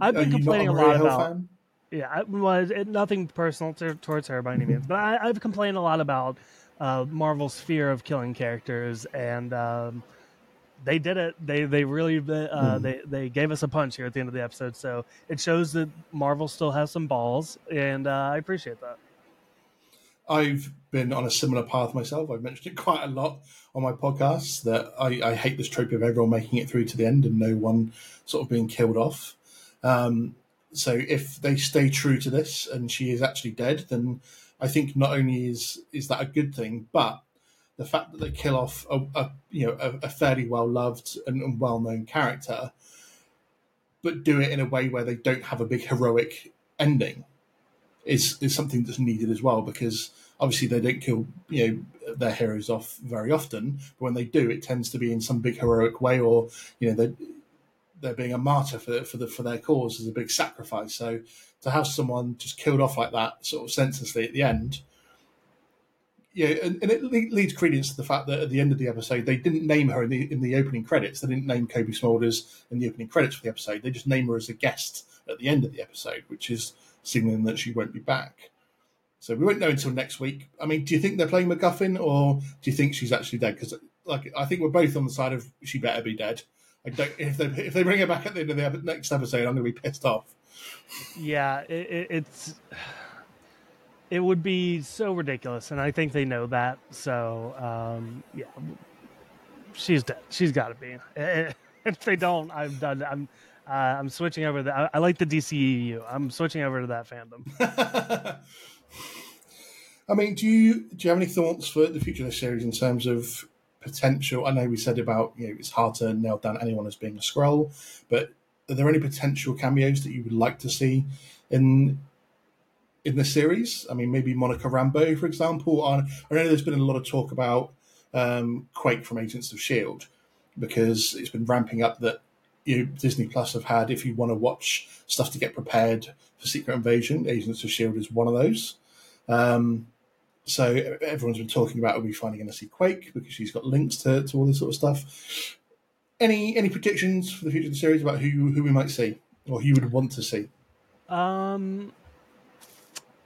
I've been Are you not complaining a Maria lot Hill about. fan? Yeah, I, well, it, nothing personal to, towards her by any means, but I, I've complained a lot about uh, Marvel's fear of killing characters, and um, they did it. They they really uh, Mm. they they gave us a punch here at the end of the episode. So it shows that Marvel still has some balls, and uh, I appreciate that. I've been on a similar path myself. I've mentioned it [LAUGHS] quite a lot on my podcast that I, I hate this trope of everyone making it through to the end and no one sort of being killed off. Um, so if they stay true to this and she is actually dead, then I think not only is is that a good thing, but the fact that they kill off a, a you know a, a fairly well loved and, and well known character, but do it in a way where they don't have a big heroic ending is is something that's needed as well because obviously they don't kill you know their heroes off very often but when they do it tends to be in some big heroic way or you know they're, they're being a martyr for for the for their cause as a big sacrifice. So to have someone just killed off like that sort of senselessly at the end yeah and, and it le- leads credence to the fact that at the end of the episode they didn't name her in the in the opening credits they didn't name Cobie Smulders in the opening credits for the episode they just name her as a guest at the end of the episode which is signaling that she won't be back. So we won't know until next week. I mean, do you think they're playing MacGuffin, or do you think she's actually dead? Because, like, I think we're both on the side of she better be dead. I don't. If they if they bring her back at the end of the next episode, I'm going to be pissed off. Yeah, it, it, it's it would be so ridiculous, and I think they know that. So um, yeah, she's dead. She's got to be. [LAUGHS] If they don't, I'm done. I'm uh, I'm switching over. The, I, I like the DCEU. I'm switching over to that fandom. [LAUGHS] I mean, do you do you have any thoughts for the future of the series in terms of potential? I know we said about you know it's hard to nail down anyone as being a Skrull, but are there any potential cameos that you would like to see in in the series? I mean, maybe Monica Rambeau, for example. I, know there's been a lot of talk about um, Quake from Agents of Shield because it's been ramping up that you know, Disney Plus have had. If you want to watch stuff to get prepared for Secret Invasion, Agents of Shield is one of those. Um, so everyone's been talking about are we finally going to see Quake because she's got links to, to all this sort of stuff. Any any predictions for the future of the series about who who we might see or who you would want to see? Um,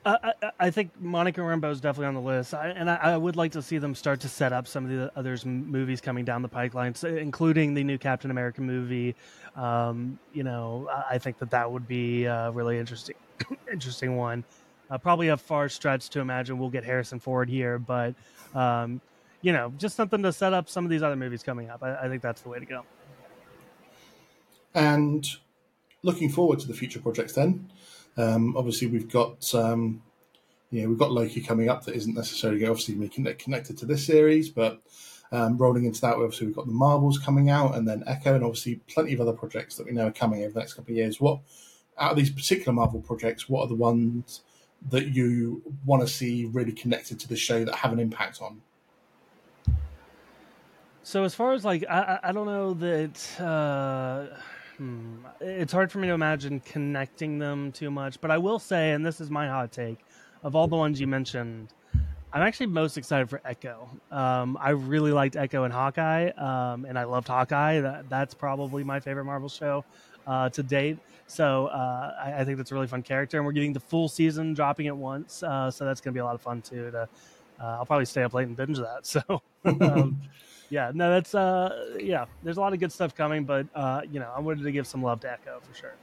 I, I, I think Monica Rambeau is definitely on the list, I, and I, would like to see them start to set up some of the others movies coming down the pipeline, so, including the new Captain America movie. Um, you know, I, I think that that would be a really interesting, [COUGHS] interesting one. Uh, probably a far stretch to imagine we'll get Harrison Ford here, but um, you know, just something to set up some of these other movies coming up. I, I think that's the way to go. And looking forward to the future projects, then um, obviously we've got um, we've got Loki coming up that isn't necessarily obviously connected to this series, but um, rolling into that, obviously we've got the Marvels coming out, and then Echo, and obviously plenty of other projects that we know are coming over the next couple of years. What out of these particular Marvel projects, what are the ones that you want to see really connected to the show that have an impact on? So as far as like, I I don't know that. Uh, hmm, it's hard for me to imagine connecting them too much, but I will say, and this is my hot take, of all the ones you mentioned, I'm actually most excited for Echo. Um, I really liked Echo and Hawkeye, um, and I loved Hawkeye. That, that's probably my favorite Marvel show uh, to date. So uh, I, I think that's a really fun character, and we're getting the full season dropping at once. Uh, so that's going to be a lot of fun too. To uh, I'll probably stay up late and binge that. [LAUGHS] So um, yeah, no, that's uh, yeah. There's a lot of good stuff coming, but uh, you know, I wanted to give some love to Echo for sure.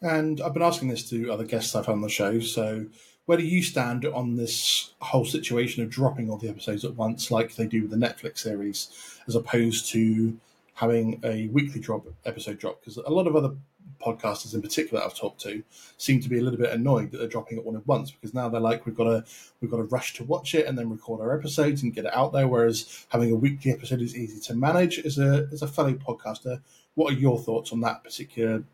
And I've been asking this to other guests I've had on the show. So, where do you stand on this whole situation of dropping all the episodes at once, like they do with the Netflix series, as opposed to having a weekly drop episode drop? Because a lot of other podcasters, in particular, that I've talked to, seem to be a little bit annoyed that they're dropping it all at once because now they're like, we've got to we've got to rush to watch it and then record our episodes and get it out there. Whereas having a weekly episode is easy to manage. As a as a fellow podcaster, what are your thoughts on that particular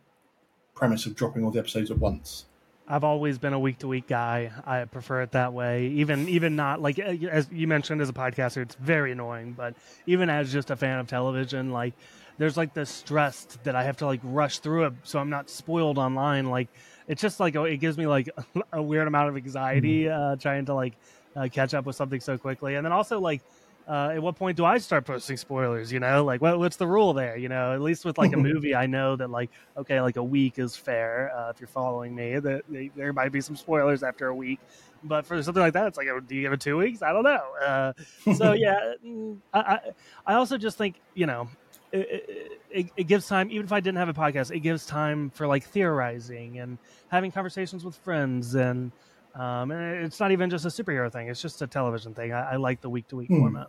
premise of dropping all the episodes at once. I've always been a week to week guy. I prefer it that way. Even even not like as you mentioned as a podcaster, it's very annoying. But even as just a fan of television, like there's like this stress that I have to like rush through it so I'm not spoiled online. Like it's just like it gives me like [LAUGHS] a weird amount of anxiety uh, trying to like uh, catch up with something so quickly. And then also like uh, at what point do I start posting spoilers? You know, like what, what's the rule there? You know, at least with like a movie, I know that like okay, like a week is fair. Uh, if you're following me, that there might be some spoilers after a week. But for something like that, it's like, do you give it two weeks? I don't know. Uh, so [LAUGHS] yeah, mm, I, I, I also just think you know it, it, it, gives time even if i didn't have a podcast it gives time for like theorizing and having conversations with friends and um, and it's not even just a superhero thing it's just a television thing. I, I like the week to week format.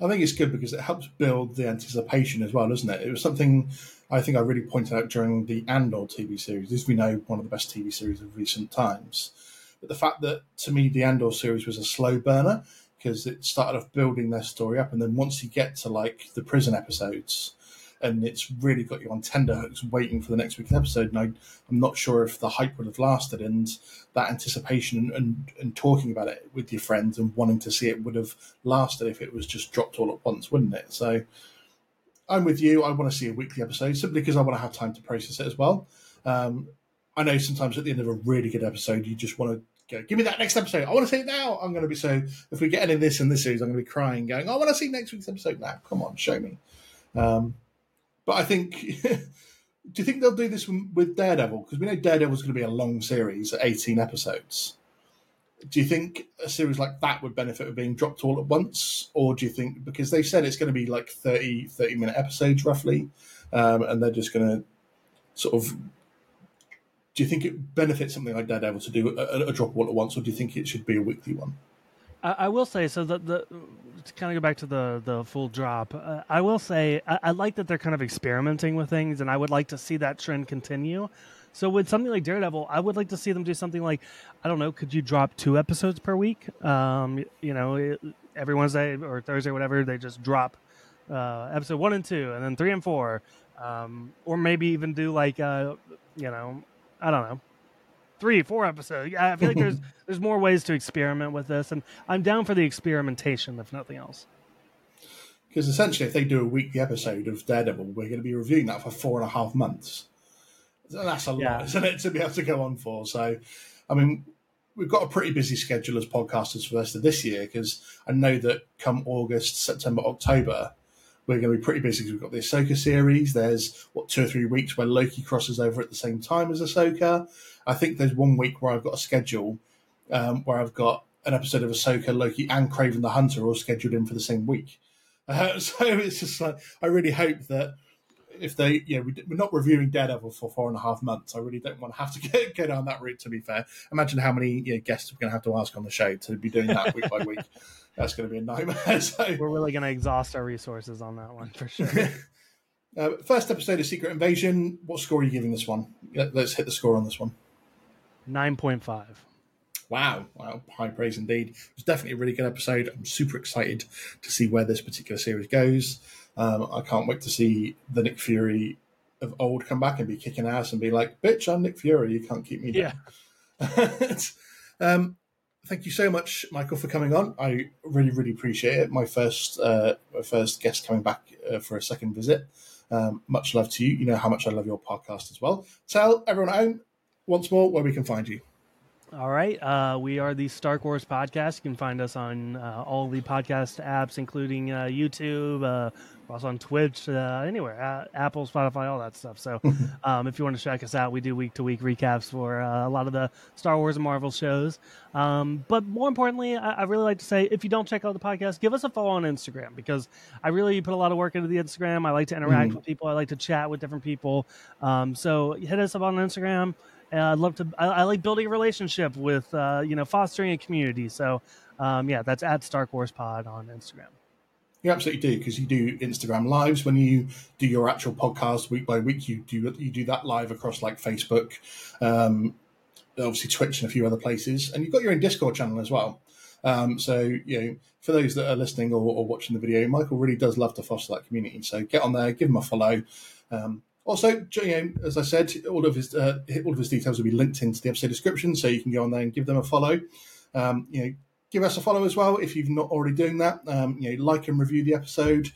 I think it's good because it helps build the anticipation as well doesn't it? It was something i think i really pointed out during the andor tv series. As we know one of the best tv series of recent times. But the fact that to me the andor series was a slow burner because it started off building their story up, and then once you get to like the prison episodes, and it's really got you on tenderhooks waiting for the next week's episode. And I, am not sure if the hype would have lasted, and that anticipation and, and, and talking about it with your friends and wanting to see it would have lasted if it was just dropped all at once, wouldn't it? So I'm with you. I want to see a weekly episode simply because I want to have time to process it as well. Um, I know sometimes at the end of a really good episode, you just want to go, give me that next episode. I want to see it now. I'm going to be so. If we get any of this in this series, I'm going to be crying, going, I want to see next week's episode now. Come on, show me. Um, but I think, [LAUGHS] do you think they'll do this with Daredevil? Because we know Daredevil's going to be a long series, 18 episodes. Do you think a series like that would benefit of being dropped all at once? Or do you think, because they said it's going to be like 30, 30 minute episodes roughly, um, and they're just going to sort of do you think it benefits something like Daredevil to do a, a drop all at once, or do you think it should be a weekly one? I, I will say so. The, the to kind of go back to the the full drop. Uh, I will say I, I, like that they're kind of experimenting with things, and I would like to see that trend continue. So with something like Daredevil, I would like to see them do something like I don't know. Could you drop two episodes per week? Um, you know, every Wednesday or Thursday, or whatever. They just drop uh, episode one and two, and then three and four. Um, or maybe even do like uh, you know I don't know, three, four episodes. I feel like there's [LAUGHS] there's more ways to experiment with this, and I'm down for the experimentation, if nothing else. Because essentially, if they do a weekly episode of Daredevil, we're going to be reviewing that for four and a half months. That's a yeah. lot, isn't it, to be able to go on for? So, I mean, we've got a pretty busy schedule as podcasters for the rest of this year because I know that come August, September, October, we're going to be pretty busy because we've got the Ahsoka series. There's what two or three weeks where Loki crosses over at the same time as Ahsoka. I think there's one week where I've got a schedule um, where I've got an episode of Ahsoka, Loki, and Kraven the Hunter all scheduled in for the same week. Uh, [LAUGHS] so it's just like I really hope that if they, you know, we, are not reviewing Daredevil for four and a half months. I really don't want to have to [LAUGHS] get, go down that route. To be fair, imagine how many you know, guests we're going to have to ask on the show to be doing that week by [LAUGHS] week that's going to be a nightmare. [LAUGHS] So we're really going to exhaust our resources on that one for sure. uh, first episode of Secret Invasion. What score are you giving this one? Let's hit the score on this one. Nine point five. Wow, wow, high praise indeed. It was definitely a really good episode. I'm super excited to see where this particular series goes. Um, I can't wait to see the Nick Fury of old come back and be kicking ass and be like, "Bitch, I'm Nick Fury. You can't keep me down." Yeah. [LAUGHS] um, thank you so much, Michael, for coming on. I really, really appreciate it. My first, uh, my first guest coming back uh, for a second visit. Um, much love to you. You know how much I love your podcast as well. Tell everyone home once more where we can find you. All right. Uh, we are the Stark Wars Podcast. You can find us on uh, all the podcast apps, including uh, YouTube, uh, also on Twitch, uh, anywhere, uh, Apple, Spotify, all that stuff. So, [LAUGHS] um, if you want to check us out, we do week to week recaps for uh, a lot of the Star Wars and Marvel shows. Um, but more importantly, I, I, really like to say if you don't check out the podcast, give us a follow on Instagram because I really put a lot of work into the Instagram. I like to interact mm. with people, I like to chat with different people. Um, so, hit us up on Instagram. I'd love to. I, I, like building a relationship with, uh, you know, fostering a community. So, um, yeah, that's at Stark Wars Pod on Instagram. You absolutely do because you do Instagram lives when you do your actual podcast week by week. You do you do that live across like Facebook, um, obviously Twitch and a few other places, and you've got your own Discord channel as well. Um, so you know, for those that are listening or, or, watching the video, Michael really does love to foster that community. So get on there, give him a follow. Um, also, you know, as I said, all of his uh, all of his details will be linked into the episode description, so you can go on there and give them a follow. Um, you know, give us a follow as well if you've not already doing that. Um, you know, like and review the episode,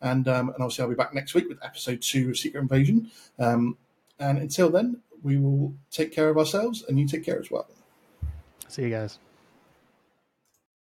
and um, and obviously I'll be back next week with episode two of Secret Invasion. Um, and until then, we will take care of ourselves, and you take care as well. See you guys.